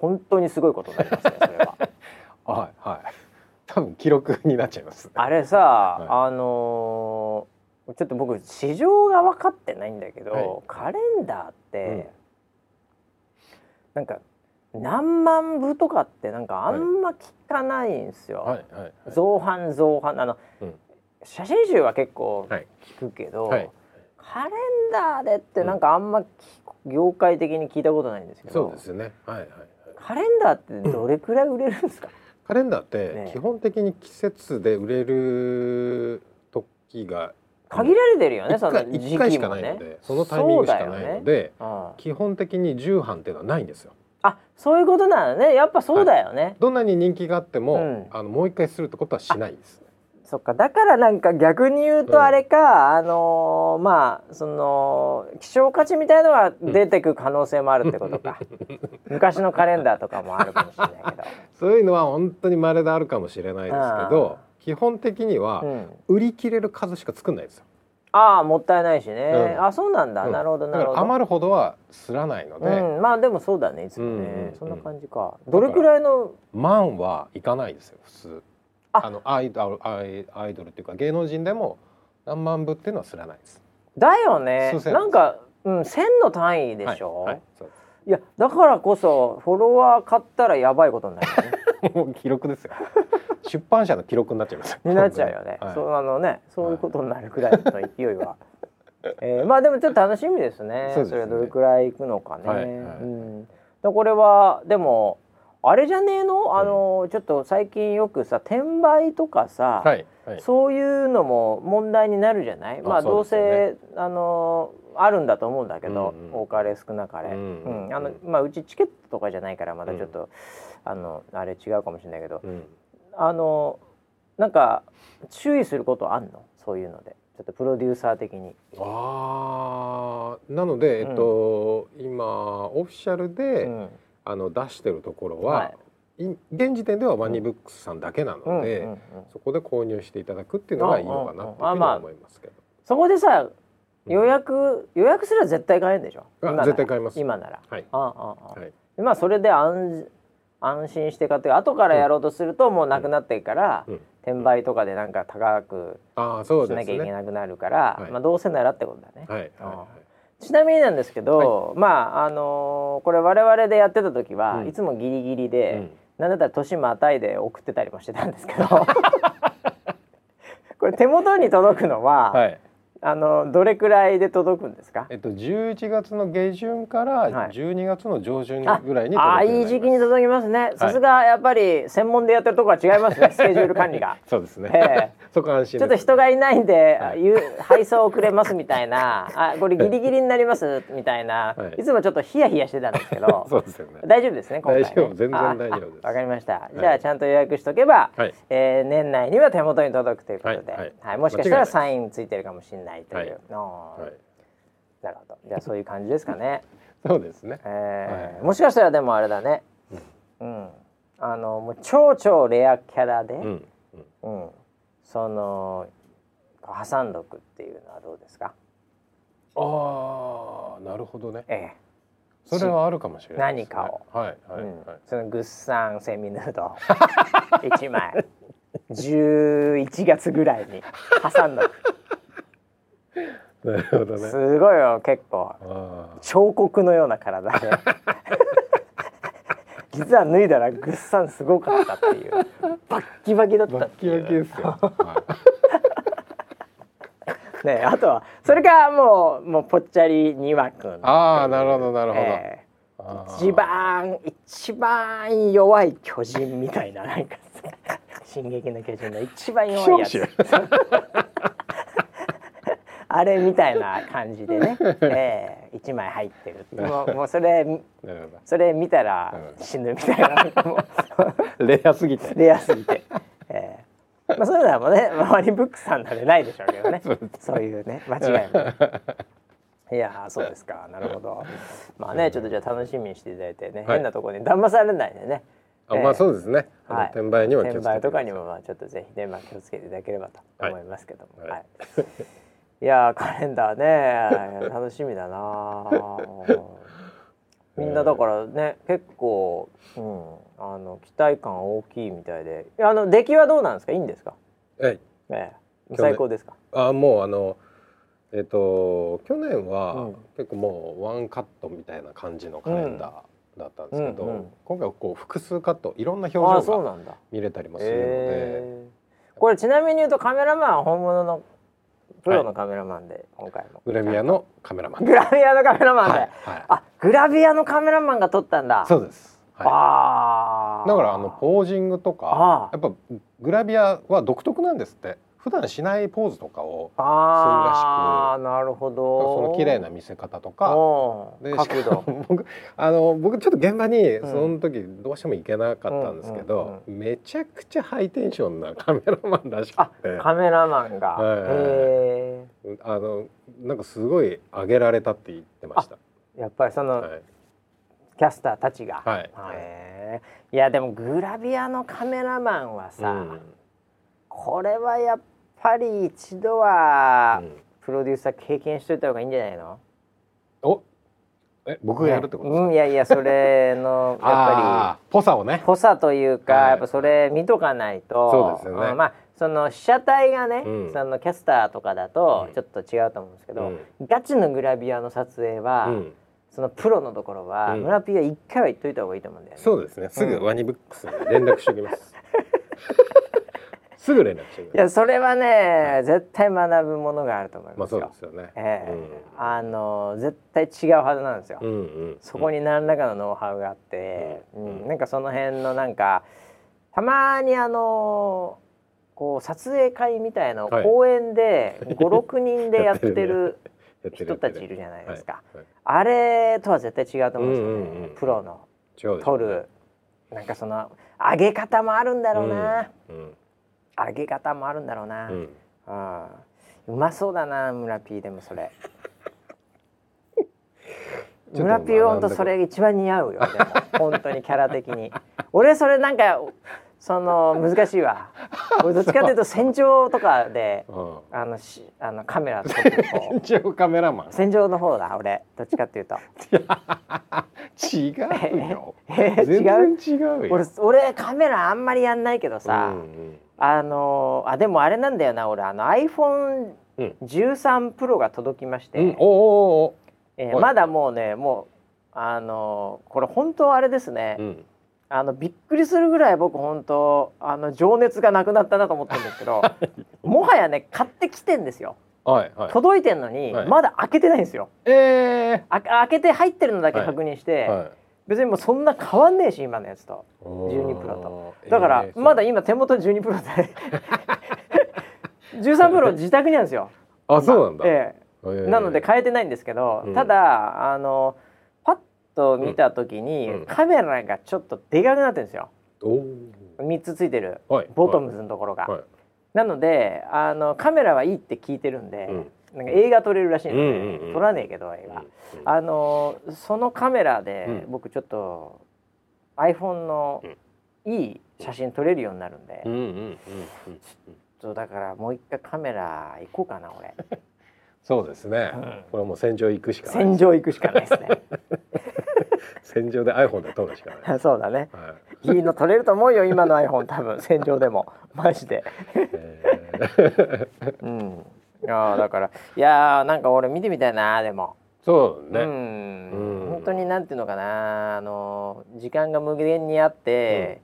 本当にすごいことになりますねそれははいはい。多分記録になっちゃいます、ね。あれさ、はあのーちょっと僕市場が分かってないんだけど、はいカレンダーって、なんか何万部とかってなんかあんま聞かないんですよ、はい。造反造反あの、うん写真集は結構はい聞くけど、はいカレンダーでってなんかあんま聞業界的に聞いたことないんですけどそうですよね。はいはいはい。カレンダーってどれくらい売れるんですか、カレンダーっねて基本的に季節で売れる時が限られてるよね一その回一回しかないので、そのタイミングしかないので、うん。基本的に重版っていうのはないんですよ。あそういうことなのね。やっぱそうだよね、どんなに人気があっても、うん。あのもう一回するってことはしないんです。そっか。だからなんか逆に言ううん。とあれか、あのーまあその希少価値みたいのが出てく可能性もあるってことか、昔のカレンダーとかもあるかもしれないけど、そういうのは本当に稀であるかもしれないですけど、基本的にはうん、売り切れる数しか作んないんですよ。ああもったいないしね、うん。あそうなんだ、うん。なるほどなるほど。余るほどはすらないので、うん、まあでもそうだねいつもね、うんうんうんそんな感じか。どれくらいの？万はいかないですよ普通。あ。あのアイドルアイアイドルっていうか芸能人でも何万部っていうのはすらないです。だよね。なんか、うん、千の単位でしょ、はい。はいいやだからこそフォロワー買ったらやばいことになるよね。もう記録ですよ。出版社の記録になっちゃいます。になっちゃうよね、はいそうあのねそういうことになるくらいの勢いは。えー、まあでもちょっと楽しみですね。そね。れがどれくらいいくのかね。はいはい。うん。でこれはでもあれじゃねえの？あの、ちょっと最近よくさ転売とかさ、はいはいそういうのも問題になるじゃない？あまあどうせあのあるんだと思うんだけど、うんうん多かれ少なかれ。ううんうんあのまあうちチケットとかじゃないからまたちょっと、あのあれ違うかもしれないけど、うんあのなんか注意することあんの？そういうので。ちょっとプロデューサー的に。あーなので、えっと今オフィシャルで、うんあの出してるところはは、い。現時点ではワニブックスさんだけなので、うんうんうん。そこで購入していただくっていうのがいいのかなって思いますけど、そこでさうん。予約、予約すれば絶対買えるんでしょ？あ今なら。絶対買えます。今なら。はい。ああああ、はい。でまあそれで安安心して買って後からやろうとするともうなくなってから、うん。転売とかでなんか高くしなきゃいけなくなるから、はい。まあどうせならってことだね、はい。はいちなみになんですけど、まああのーこれ我々でやってた時は、うん。いつもギリギリい、で、うん。なんだったら年またいで送ってたりもしてたんですけど。これ手元に届くのは、はいあのどれくらいで届くんですか？えっと11月の下旬かはい。ら12月の上旬あぐらいにあ届くよ。ういい時期に届きますね。さすがやっぱり専門でやってるとこは違いますね。スケジュール管理が。そうですね、えそこ安心ちょっと人がいないんで、はいゆ配送遅れますみたいな、あこれギリギリになります？みたいな、はい。い、つもちょっとヒヤヒヤしてたんですけど、そうですよね。大丈夫ですね。今回ね。大丈夫。全然あ大丈夫です。あわかりました。いじゃあちゃんと予約しとけば、はい。えー年内には手元に届くということで、ははい。い。もしかしたらサインついてるかもしれないという。はい。あー。はい。なるほど。じゃあそういう感じですかね。そうですね。えー。はい。もしかしたらでもあれだね、うん、あのもう超超レアキャラで、ううん。ん。その挟んどくっていうのはどうですか、ああなるほどね。えそれはあるかもしれない何かを。はいはい、えうん。はいそのグッサンセミヌード。1枚。11月ぐらいに挟んどく なるほどね。すごいよ結構。あ彫刻のような体で。実は脱いだらグッサンすごかったっていう。バッキバキだっーバッキたっていう。バキですよ、はねあとはそれがもうもうぽっちゃり二羽くああなるほどなるほど、えー一番一番弱い巨人みたいななんか進撃の巨人の一番弱いやつ。少あれみたいな感じでね、えー、一枚入ってるもう。もうそれそれ見たらうん死ぬみたいなも。う どレアすぎて。レアすぎて、えーまあ、そういうのはもうね周りブックさんなんでないでしょうけどね。そういうね間違いも。ねいやーそうですか。なるほど。まあねちょっとじゃあ楽しみにしていただいてね、はい。変なところに騙されないでね。あまあそうですね、はい。転売には転売とかにもまあちょっとぜひねまあ気をつけていただければと思いますけども、はい。はいい、やーカレンダーね。楽しみだなー。みんなだからね結構、うん、あの期待感大きいみたいで。あの出来はどうなんですか？いいんですか、ええ、去年。最高ですか？あもうあのえっ、と去年は、うん。結構もうワンカットみたいな感じのカレンダーだったんですけど、うんうん今回はこう複数カットいろんな表情がそうなんだ。見れたりもするので、えー。これちなみに言うとカメラマンは本物のプロのカメラマンで、今回も。グラビアのカメラマン。グラビアのカメラマンで、はい、はい、あグラビアのカメラマンが撮ったんだ。そうです、はああい、だからあのポージングとかあやっぱグラビアは独特なんですって普段しないポーズとかをああなるほど。その綺麗な見せ方とか。で角度。も 僕あの僕ちょっと現場にうん。その時どうしても行けなかったんですけど、めちゃくちゃハイテンションなカメラマンらしくあてカメラマンが、はいはいはい。へあのなんかすごい上げられたって言ってました。えやっぱりその、はい、キャスターたちが、はい。へえいやでもグラビアのカメラマンはさ、うん。これはやっぱり一度はうん。プロデューサー経験しといた方がいいんじゃないの、お？え僕がやるってことですか、うんいやいやそれの やっぱあーぽさをね。りぽさというか、はい。やっぱそれ見とかないとそうですよね。んまあその被写体がね、うん。そのキャスターとかだとうん。ちょっと違うと思うんですけど、うん。ガチのグラビアの撮影は、うん。そのプロのところは、うん。村ピーは一回は言っといた方がいいと思うんだよね。そうですね。すぐワニブックスに連絡しておきます、すぐ連絡していやそれはね絶対学ぶものがあると思いまあそうますよ。ですよね。ええ。うん。あの絶対違うはずなんですよ。うんうんそこに何らかのノウハウがあって、ううん。ん。なんかその辺のなんかたまにあのこう撮影会みたいな公園で56人で やってる人たちいるじゃないですか。はい。はい。あれとは絶対違うと思うんですよね、うんうんうんプロの。撮る。なんかその上げ方もあるんだろうな、うん上げ方もあるんだろうな、ううんんうまそうだな村 P でもそれ。村 P ほんとそれ一番似合うよでも。本当にキャラ的に。俺それなんかその難しいわ。俺どっちかっていうと戦場とかでうん。あのしあのカメラ 撮ってる方。一応カメラマン。戦場の方だ俺。どっちかっていうと。違うよ。え違う？全然違うよ。俺俺カメラあんまりやんないけどさ、うんうんあのあでもあれなんだよな俺あの iPhone13 Pro が届きまして、うん。おおおはいえーまだもうねもうあのこれ本当あれですね、うん。あのびっくりするぐらい僕本当あの情熱がなくなったなと思ってるんですけど もはやね買ってきてんですよ。はいはい。届いてんのに、はい。まだ開けてないんですよ。えあ開けて入ってるのだけ確認して、えはい別にもうそんな変わんねえし今のやつと。12プロと。だから、えーまだ今手元に12プロで。13プロ自宅にあるんですよ。あそうなんだ、ええ。ー。えなので変えてないんですけど、うん。ただあのパッと見た時に、うん。カメラがちょっとでかくなってるんですよ。おお3つついてる。はい。ボトムズのところが、はい。なのであのカメラはいいって聞いてるんで、うんなんか映画撮れるらしいので、うんうんうん。撮らねえけど映画、うんあのそのカメラで、うん。僕ちょっと iPhone のいい写真撮れるようになるんで、うんうんうんうんそうだからもう一回カメラ行こうかな俺。そうですね、うん。これはもう戦場行くしかない。戦場行くしかないですね。戦場で iPhone で撮るしかない、そうだね。はい。いいの撮れると思うよ今の iPhone 多分戦場でも。マジで。えー。うんいやーだからいやーなんか俺見てみたいなでも。そうね、うん。うん。本当になんていうのかなあの時間が無限にあって、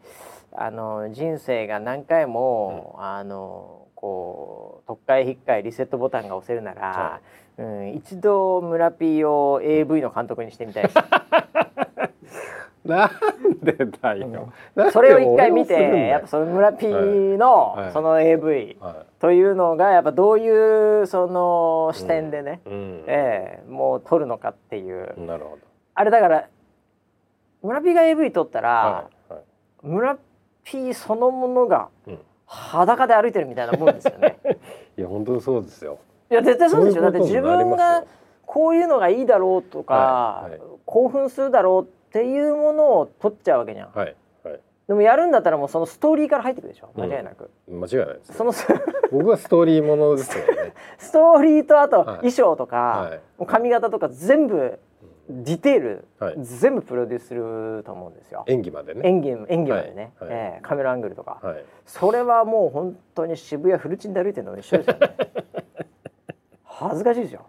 あの人生が何回も、あのこう特会引っかいリセットボタンが押せるなら、はう。ん、一度村 P を AV の監督にしてみたいです なんでだよ、それを一回見てやっぱその村 P の、その AV はというのがやっぱどういうその視点でね、ええもう撮るのかっていう、なるほど。あれだから村 P が AV 撮ったら、村 P そのものがうん。裸で歩いてるみたいなもんですよね。いや本当にそうですよ。いや絶対そうですよ。だって自分がこういうのがいいだろうとか、興奮するだろうっていうものを撮っちゃうわけじゃん。はいはい。でもやるんだったらもうそのストーリーから入ってくるでしょ？間違いなく。間違いないですそのス 僕はストーリーものですよね。ストーリーとあとはい。衣装とか、はい。もう髪型とか全部ディテール、はい。全部プロデュースすると思うんですよ。演技までね。演技演技までね、はい。はい。ええカメラアングルとか、はい。それはもう本当に渋谷フルチンで歩いてるのと一緒ですよね。恥ずかしいですよ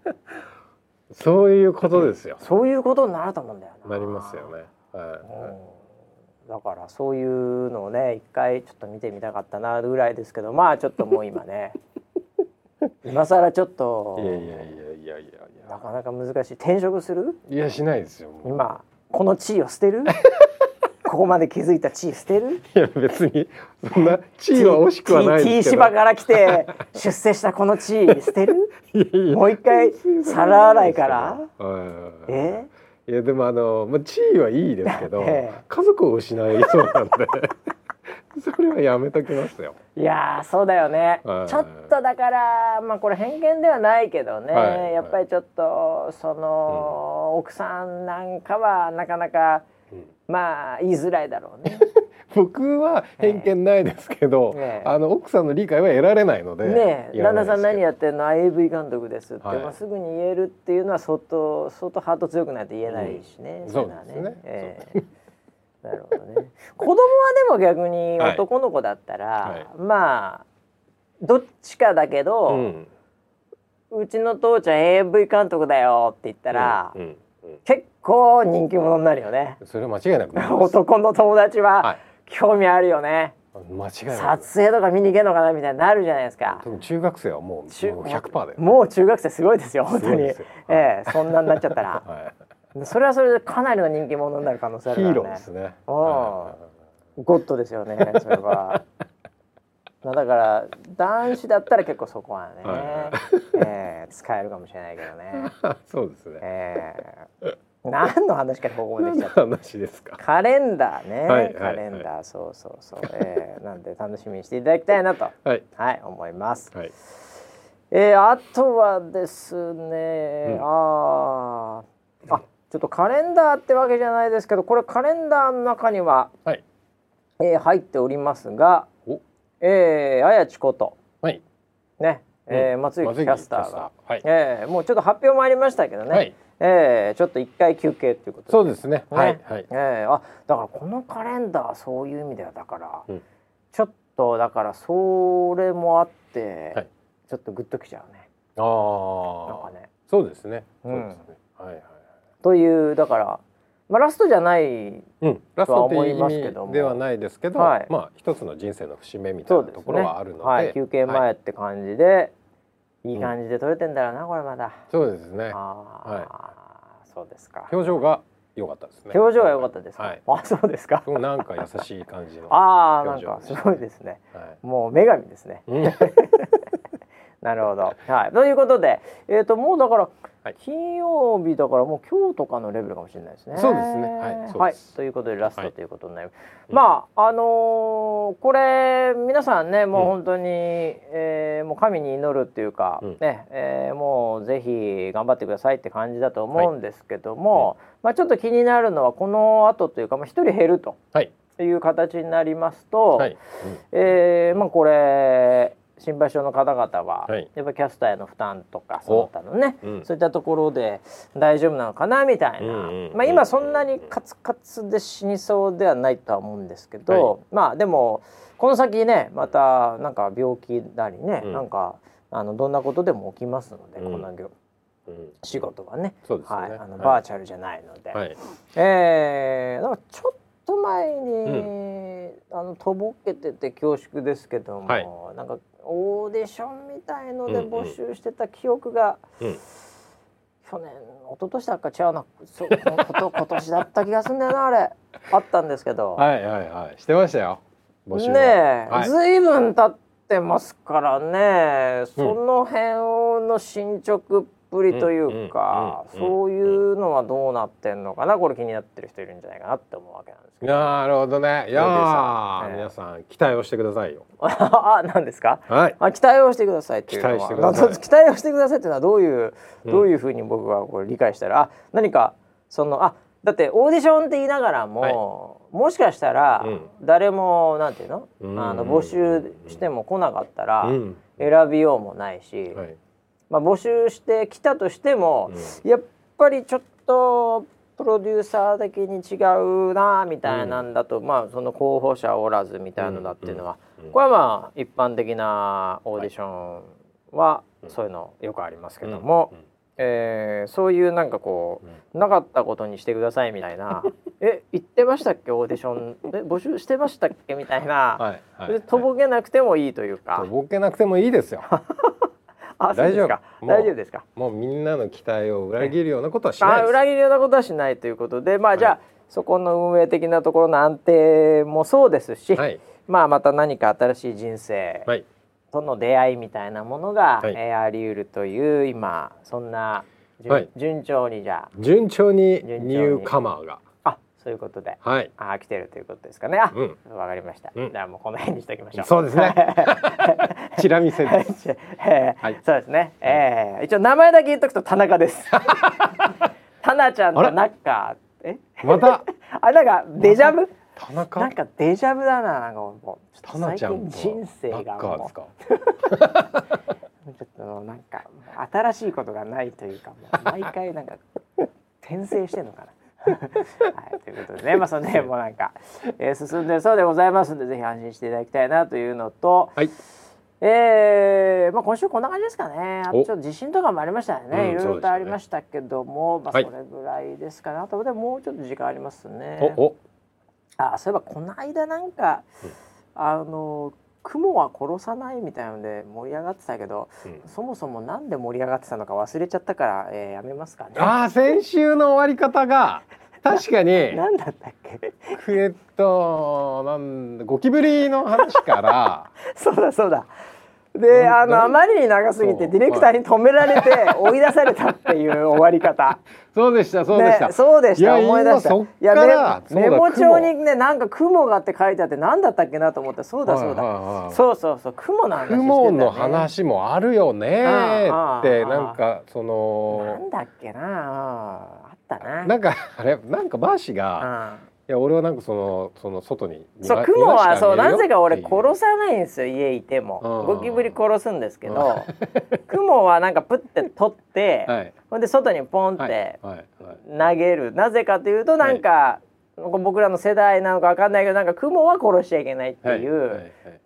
そういうことですよ。そういうことになると思うんだよな。なりますよね。はい、うん。だからそういうのをね一回ちょっと見てみたかったなぐらいですけどまあちょっともう今ね 今更ちょっといやいやいやいやいやいなかなか難しい。転職する？やいやしないですよ今この地位を捨てる？ここまで築いた地位捨てる？いや別にそんな地位は惜しくはない T, ですけど芝から来て出世したこの地位捨てるもう一回皿洗いからはいえいやでもあの、まあ、地位はいいですけど、ええ家族を失いそうなんでそれはやめときますよ。いやーそうだよね、はいちょっとだからまあこれ偏見ではないけどね、はいやっぱりちょっとその、奥さんなんかはなかなかうんまあ言いづらいだろうね。僕は偏見ないですけど、ええ。あの奥さんの理解は得られないので、ね旦那さん何やってんの？あ AV 監督ですって、はい。まあ、すぐに言えるっていうのは相当相当ハート強くないと言えないしね、うん。そうですね。ええ。なるほどね。子供はでも逆にはい男の子だったら、はい。まあどっちかだけど、うん。うちの父ちゃん AV 監督だよって言ったら、うん。うん。結構人気者になるよね。うんそれは間違いなく 男の友達ははい。興味あるよね、う間違いない撮影とか見に行けんのかなみたいになるじゃないですか。多分中学生はもう中もう100%だよ、もう中学生すごいですよ本当に。すごいええそんなになっちゃったら。はい、それはそれでかなりの人気者になる可能性あヒーるからね。ローですね。うんはゴッドですよねそれは。まあだから男子だったら結構そこはね、はい。ええ使えるかもしれないけどね。いそうですね。ええ何の話からここまで来ちゃった話ですか？カレンダーね、はいはいカレンダー、そうそうそう、えー、なんで楽しみにしていただきたいなと。はい。はい思います。はい。えー、あとはですね、うん。あー。あちょっとカレンダーってわけじゃないですけどこれカレンダーの中には、はい。えー、入っておりますがお。えー、あやちこと。はい。ね、えーうん。松雪キャスターが、はい。えー、もうちょっと発表もありましたけどね、はいえー、ちょっと一回休憩ということで。そうですね。ねはいはい。えーあだからこのカレンダーそういう意味ではだから、うん。ちょっとだからそれもあって、はい。ちょっとグッときちゃうね。ああなんかね。そうですね。うん。そうですね。はいはい。はいというだから、まあ、ラストじゃないうん、ラストっていうとは思います意けども。味ではないですけど、はい。まあ一つの人生の節目みたいうなところはあるので、はい、休憩はい前って感じで、い、い感じで撮れてんだろうなこれまだ。そうですねああ、そうですか。表情が良かったですね表情が良かったですか？はいあそうですか。なんか優しい感じの ああなんかすごいですね。はいもう女神ですね。うん なるほど。はい。ということで、えっ、ともうだから、はい。金曜日だからもう今日とかのレベルかもしれないですね。そうですね。はい。そうです。ということでラストはいということになります。うんまああのーこれ皆さんねもう本当に、えーもう神に祈るっていうか、うん。ね、えーもうぜひ頑張ってくださいって感じだと思うんですけども、まあちょっと気になるのはこの後というかまあ一人減るとはい。いう形になりますと。はい、えーまあこれ心配性の方々は、はい。やっぱキャスターへの負担とかその他のね、うん。そういったところで大丈夫なのかなみたいな、うんうんうんまあ今そんなにカツカツで死にそうではないとは思うんですけど、まあでもこの先ねまたなんか病気なりね、うん。なんかあのどんなことでも起きますので、うん。こんな業うん。仕事がね。ね。はい、あのはい。バーチャルじゃないので、はい。えー、だからちょっと前に、あのとぼけてて恐縮ですけども、はい。なんかオーディションみたいのでうんうん。募集してた記憶が、うん。去年一昨年だっか違うなそうこと 今年だった気がするんだよなあれ。あったんですけど、はいはいはい。してましたよ。募集は。ねえ、はい。ずいぶん経ってますからね、その辺の進捗っぷりというか、そういうのはどうなってんのかなこれ気になってる人いるんじゃないかなって思うわけなんですけど。なるほどねいやプロデュー、皆さん期待をしてくださいよあ、何ですか。はいあ、期待をしてくださいっていうのは。期待してください期待をしてくださいっていうのはどういう、どういうふうに僕はこれ理解したら、あ、何かそのあ、だってオーディションって言いながらも、もしかしたら、うん誰もなんていうの、うんあの募集しても来なかったら、選びようもないし、はいまあ募集してきたとしても、やっぱりちょっとプロデューサー的に違うなみたいなんだと、まあその候補者おらずみたいなのだっていうのは、うん。うん。これはまあ一般的なオーディションはそういうのよくありますけども、えーそういうなんかこう、なかったことにしてくださいみたいな え言ってましたっけ？オーディション。え募集してましたっけ？みたいな、はい。はい。でとぼけなくてもいいというか、とぼけなくてもいいですよ あそうですか。大丈夫。もう大丈夫ですか。もうみんなの期待を裏切るようなことはしない裏切るようなことはしないということでまあ、はいじゃあそこの運営的なところの安定もそうですし、はい。まあまた何か新しい人生はい。との出会いみたいなものが、はい。えーあり得るという今そんな順,、はい。順調にじゃ順調に順調に。ニューカマーが。ああそういうことではい。あ来てるということですかね。あうん。わかりました、うん。じゃあもうこの辺にしておきましょう。そうですね。チラ見せはい。ですえーはい。そうですね、えー一応名前だけ言っとくと田中です。田中ちゃんと中え？また？あなんかデジャブ？田中？なんかデジャブだな。なんかもうちょタっと最ナちゃんと近人生がもですか？う ちょっとなんか新しいことがないというか毎回なんか転生してんのかなはい、ということでね、まあ、そのね、もうなんか、えー進んでるそうでございますんで、ぜひ安心していただきたいなというのと。はいえーまあ、今週こんな感じですかね。あとおちょっと地震とかもありましたよね。うんいろいろとありましたけども、まあ、はいそれぐらいですかね。あとでもうちょっと時間ありますね。おおあそういえばこの間なんか、あの雲は殺さないみたいなので盛り上がってたけど、うんそもそもなんで盛り上がってたのか忘れちゃったから、えーやめますかね。ああ先週の終わり方が確かに なんだったっけ？えっとなんだゴキブリの話からそうだそうだ。でななあのあまりに長すぎてディレクターに止められて追い出されたっていう終わり方。そうでしたそうでした、ね、そうでした。思い出した。いやメモ帳にねなんか雲がって書いてあって何だったっけなと思ってそうだそうだ、はいはいはいそうそうそう雲の話してた、ね、雲の話もあるよね。ってなんかそなのんだっけなああったな。なんかあれなんかバーシがうんいや俺はなんかそのその外にそう雲はそうなぜか俺殺さないんですよ家いても。うん。ゴキブリ殺すんですけど 雲はなんかプッて取って、はい。ほんで外にポンっはい。てはい。はい。投げる、なぜかというとなんか、僕らの世代なのかわかんないけどなんか雲は殺しちゃいけないっていう、は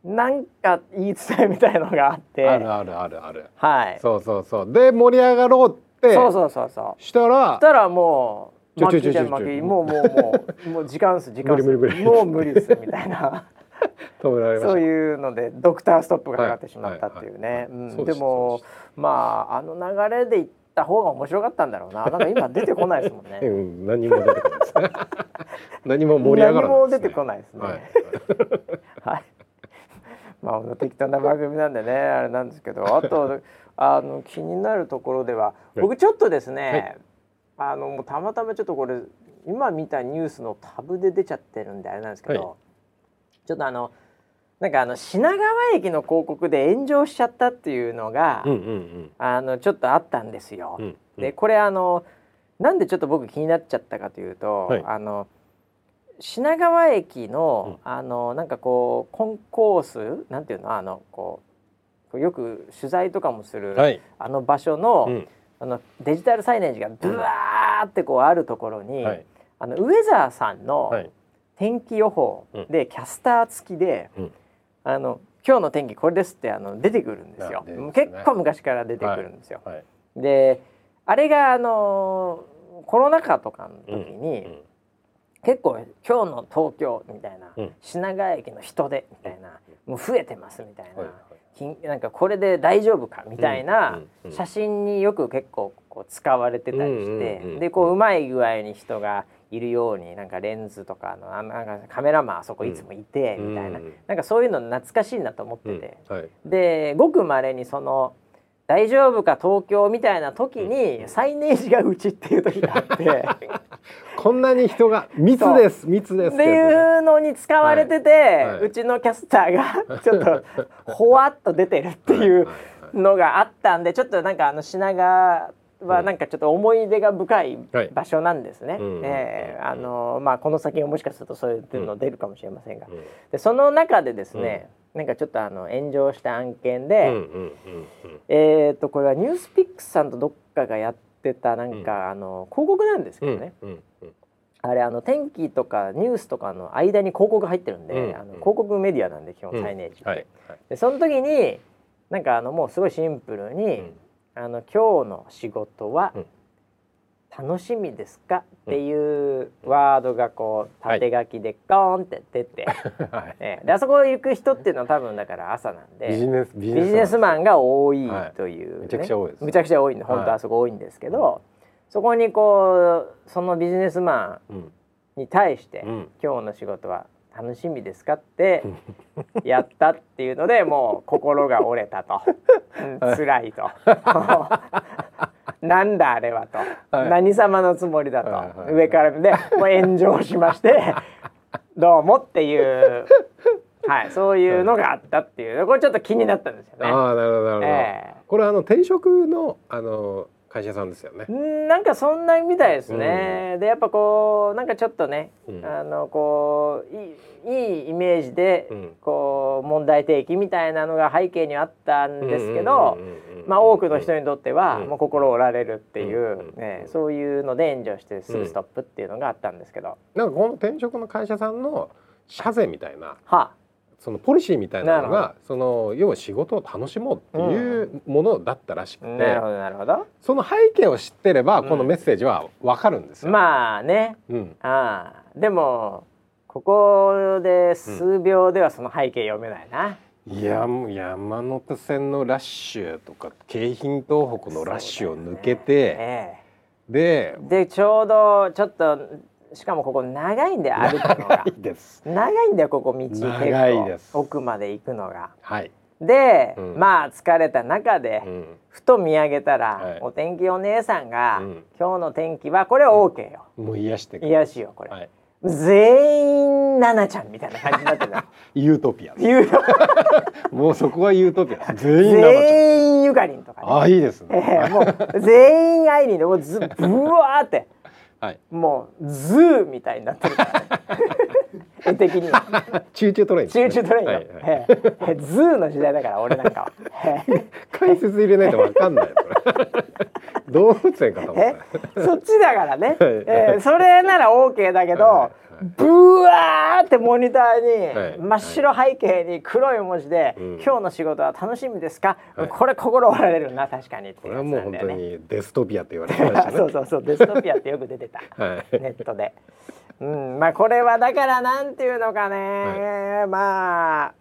なんか言い伝えみたいのがあって。あるあるあるある。はい。そうそうそう。で盛り上がろうってそうそうそうそう。したらそしたらもう巻きちょちょで巻きもうもうもう もう時間っす時間っす。もう無理ですみたいな。そういうのでドクターストップがかかってしまったっていうね、でもまああの流れでいった方が面白かったんだろうな。なんか今出てこないですもん うねん何も出てこないです。何も盛り上がらない何も出てこないですね。はい。はい。まあ適当な番組なんでねあれなんですけど。あとあの気になるところでは僕ちょっとですね、あのもうたまたまちょっとこれ今見たニュースのタブで出ちゃってるんであれなんですけど、はい。ちょっとあのなんかあの品川駅の広告で炎上しちゃったっていうのが、うんうんあのちょっとあったんですよ。うんうん。でこれあのなんでちょっと僕気になっちゃったかというと、はい。あの品川駅の、あのなんかこうコンコースなんていうのあのこうこうよく取材とかもする、はい。あの場所の,、うんあのデジタルサイネージがブワーってこうあるところに、はい。あのウェザーさんのはい。天気予報で、キャスター付きで、うん。あの今日の天気これですってあの出てくるんですよ。すね。結構昔から出てくるんですよ。はい。であれがあのコロナ禍とかの時に、うん。結構今日の東京みたいな、うん。品川駅の人出みたいな、もう増えてますみたいな、なんかこれで大丈夫かみたいな写真によく結構こう使われてたりして、うんうんうんでこううまい具合に人がいるようになんかレンズとかのあなんかカメラマンあそこいつもいて、みたいな、うんなんかそういうの懐かしいなと思ってうんて。はい。でごくまれにその大丈夫か東京みたいな時にサイネージがうちっていう時があって。こんなに人が密です密ですっていうのに使われてて、はい。はいうちのキャスターが ちょっとほわっと出てるっていうのがあったんでちょっとなんかあの品川はなんかちょっと思い出が深いはい場所なんですね。うんえーあのまあこの先もしかするとそういうの出るかもしれませんが、うん。でその中でですね、なんかちょっとあの炎上した案件で。うんうんうんえー、とこれはニュースピックスさんとどっかがやってたなんか、あの広告なんですけうんどね、うんうんあれあの天気とかニュースとかの間に広告入ってるんで、うん。あの広告メディアなんで基本うん。サイネージって、はいはい。でその時になんかあのもうすごいシンプルに、うん。あの今日の仕事はうん楽しみですか？っていうワードがこう縦書きでゴーンって出て、はい。ええ。であそこ行く人っていうのは多分だから朝なんでビジネスビビジネスマンが多いはいという、ね。めちゃくちゃ多いです。むちゃくちゃ多いんではい。本当あそこ多いんですけど、そこにこうそのビジネスマうんンに対して、うん。今日の仕事は楽しみですかってやったっていうのでもう心が折れたと、うん辛いと なんだあれはと、はい。何様のつもりだと、はいはい上からでもう炎上しまして どうもっていう、はい、そういうのがあったっていう。これちょっと気になったんですよね。ああなるほどなるほど、え。これあの転職のあの会社さんですよね。なんかそんなみたいですね。でやっぱこうなんかちょっとね、うん。あのこういいイメージで、うん。こう問題提起みたいなのが背景にあったんですけど、うんうんうんうんまあ多くの人にとってはうんもう心折られるっていう、うんねそういうので炎上してすぐストップっていうのがあったんですけど、なんかこの転職の会社さんの社税みたいなはそのポリシーみたいなのながその要は仕事を楽しもうっていうものだったらしくて、あなるほどなるほど。その背景を知ってればうん。このメッセージはわかるんですよ。まあね。うん、ああ。でもここで数秒ではその背景読めないな、いやもう山手線のラッシュとか京浜東北のラッシュを抜けて、えでえでちょうどちょっとしかもここ長いんで歩くのが。長いです。長いんだよここ道結長いです。構奥まで行くのが。はい、で、うん。まあ疲れた中で、うん、ふと見上げたら、はい。お天気お姉さんが、うん。今日の天気はこれ OK よ、もう癒して癒しよこれ、はい、全員ナナちゃんみたいな感じになってた ユートピア もうそこはユートピア全員生ちゃん。全員ゆかりんとかね。ああいいですえね、え もう全員アイリンでもうずブワーってはい。もう ZOO みたいになってるからね。絵的に。は Choo Choo TRAIN ね、 Choo Choo TRAIN よ、はいはい。え。 ZOO の時代だから俺なんかは、ええ。解説入れないとわかんないよそれ。動物園かと思っそっちだからね、はいえーそれなら OK だけど、はいはいブワーってモニターはい。に真っ白背景に黒い文字で「うん。今日の仕事は楽しみですか？はい。これ心折られるな確かに」ってこれはもう本当。にデストピアって言われてましたね。そうそうそうデストピアってよく出てた。はい。ネットで。うん、まあこれはだからなんていうのかね、まあ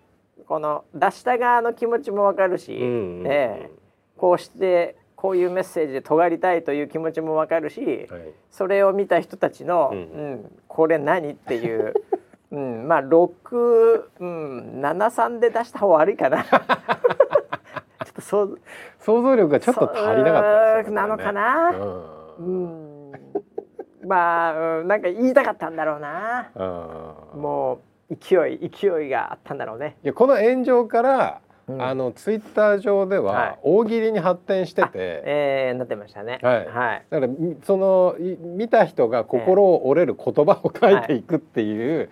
この出した側の気持ちもわかるし、うんうんうん。ねこうしてこういうメッセージで尖りたいという気持ちもわかるし、はい。それを見た人たちの、ううんんこれ何っていう、うん、まあ6、うん、73で出した方が悪いかな。ちょっと想像力がちょっと足りなかったですよねなのかな。ううんん。まあ、うん、なんか言いたかったんだろうな。うん。もう勢い勢いがあったんだろうね。いやこの炎上から、うん。あのツイッター上ではい。は大喜利に発展してて、えー、なってましたね。はい。はい。だからみそのい見た人が心を折れる言葉を書いていくっていう、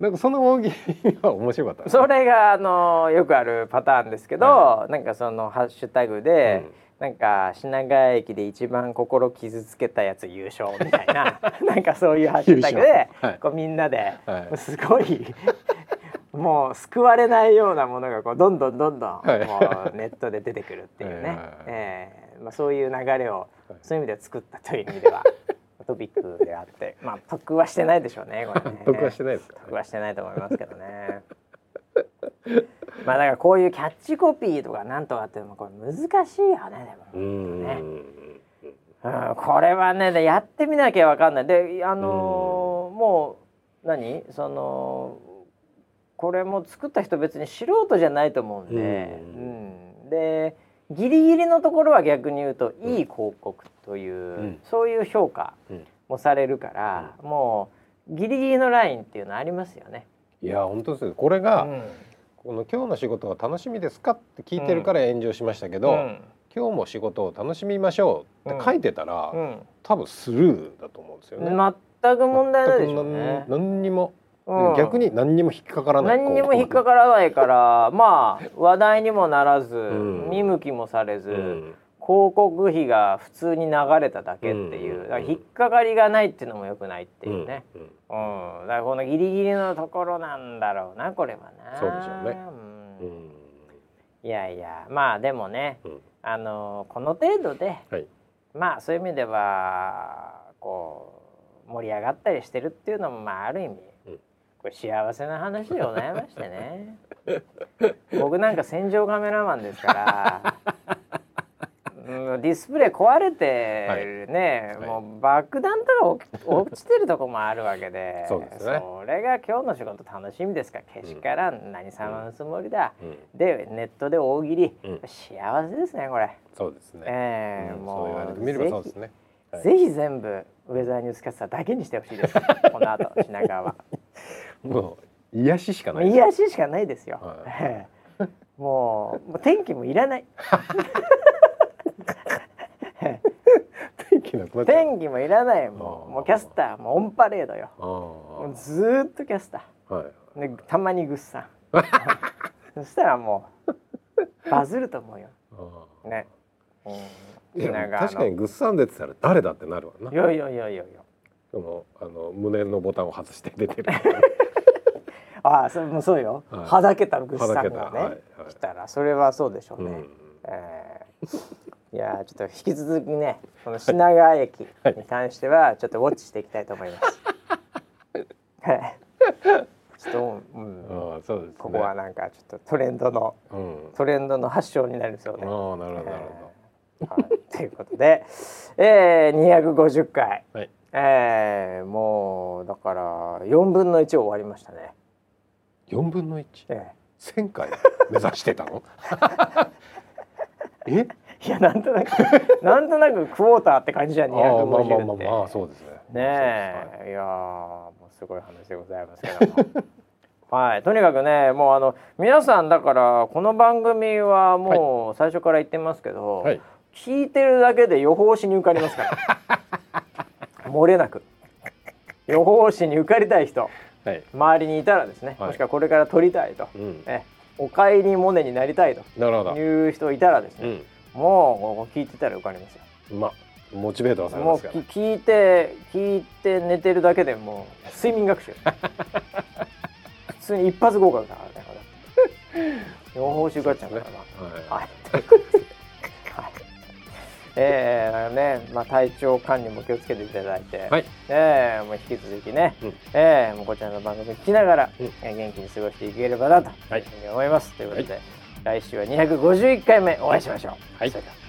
なんかその大喜利は面白かったね。それがあのよくあるパターンですけど、はなんかそのハッシュタグで、なんか品川駅で一番心傷つけたやつ優勝みたいな なんかそういうハッシュタグ優で、勝。はい。こうみんなで、はい。すごいもう救われないようなものがこうどんどんどんどん、はい。もうネットで出てくるっていうね、はい。えーまあ、そういう流れをはい。そういう意味では作ったという意味では トピックであってまあ得はしてないでしょうねこれね。得はしてないですか、得はしてないと思いますけどね。まあだからこういうキャッチコピーとかなんとかっていうのもこれ難しいよねうでも。ん。ねうん、これはねでやってみなきゃわかんない。であのーもう何？そのこれも作った人別に素人じゃないと思うんで、ううん。でギリギリのところは逆に言うといい広告という、ん。そういう評価うん。もされるから、もうギリギリのラインっていうのありますよね。いや本当ですよ。これが、うん。この今日の仕事は楽しみですかって聞いてるから炎上しましたけど、うん。今日も仕事を楽しみましょうって書いてたら、うん。多分スルーだと思うんですよね。全く問題ないでしょうね。何。何にも、うん。逆に何にも引っかからない。何にも引っかからないからまあ話題にもならず、ん。見向きもされず、うん。広告費が普通に流れただけっていう、うん。引っかかりがないっていうのもよくないっていうね、うん。うん。だからこのギリギリのところなんだろうなこれはな。そうでしょうね。いやいやまあでもね、うん。あのこの程度ではい。まあそういう意味ではこう盛り上がったりしてるっていうのもまあある意味、うんこれ幸せな話でございましてね。僕なんか戦場カメラマンですから、うん、ディスプレイ壊れてね、はい。もう爆弾とか落落ちてるとこもあるわけでそうですね。それが今日の仕事楽しみですか？らけしからん何様のつもりだ、うん。でネットで大喜利、うん。幸せですねこれ。そうですね。ええうん。もそう言われてみればそうですね。はい。ぜひ全部ウェザーニュースキャスターだけにしてほしいです。この後品川。は。もう癒ししかもない。う癒ししかないですよ。はええもうもう天気もいらない。天気なくなっちゃう。天気もいらないもうもうキャスターもオンパレードよ。あもうずーっとキャスタあはい。ー。でたまにグッさん。そしたらもうバズると思うよ。あね。うん。確かにグッサンでってたら誰だってなるわな。いやいやいやいやいや。そのあの胸のボタンを外して出てる。ああそれもそうよ。はいはだけたグッさんがね、はいはい来たらそれはそうでしょうね。うん。えーいやーちょっと引き続きねこの品川駅に関してはちょっとウォッチしていきたいと思います。は い。ちょっと、うん、うんそうですねここはなんかちょっとトレンドのうんトレンドの発祥になりそうで。ああなるほどなるはい、ということで、えー、250回、はいえー、もうだから4分の1終わりましたね。ほど4分の1え1000回目指してたの？え？ーいやなんとなくなんとなくクォーターって感じじゃんああまあまあ250って。まあまあそうですね。ねえ、い、やーもうすごい話でございますけども。はい。とにかくねもうあの皆さんだからこの番組はもう最初から言ってますけど、はい。聞いてるだけで予報士に受かりますから。漏れなく。予報士に受かりたい人はい。周りにいたらですね、はい。もしくはこれから取りたいと、うん。えお帰りモネになりたいとなるほど。いう人いたらですね、うん。もう聞いてたら受かりますよ。まあモチベートはされもうますから。き聞いて聞いて寝てるだけでもう睡眠学習。普通に一発合格だからね予報士受かっちゃうからな。はい。はい えー、ねまあ体調管理も気をつけていただいて、はい。えーもう引き続きね、うん。えーもうこちらの番組聞きながら、うん。えー元気に過ごしていければなとはいいうふうに思います、ということで、来週は251回目お会いしましょう、はい。それでは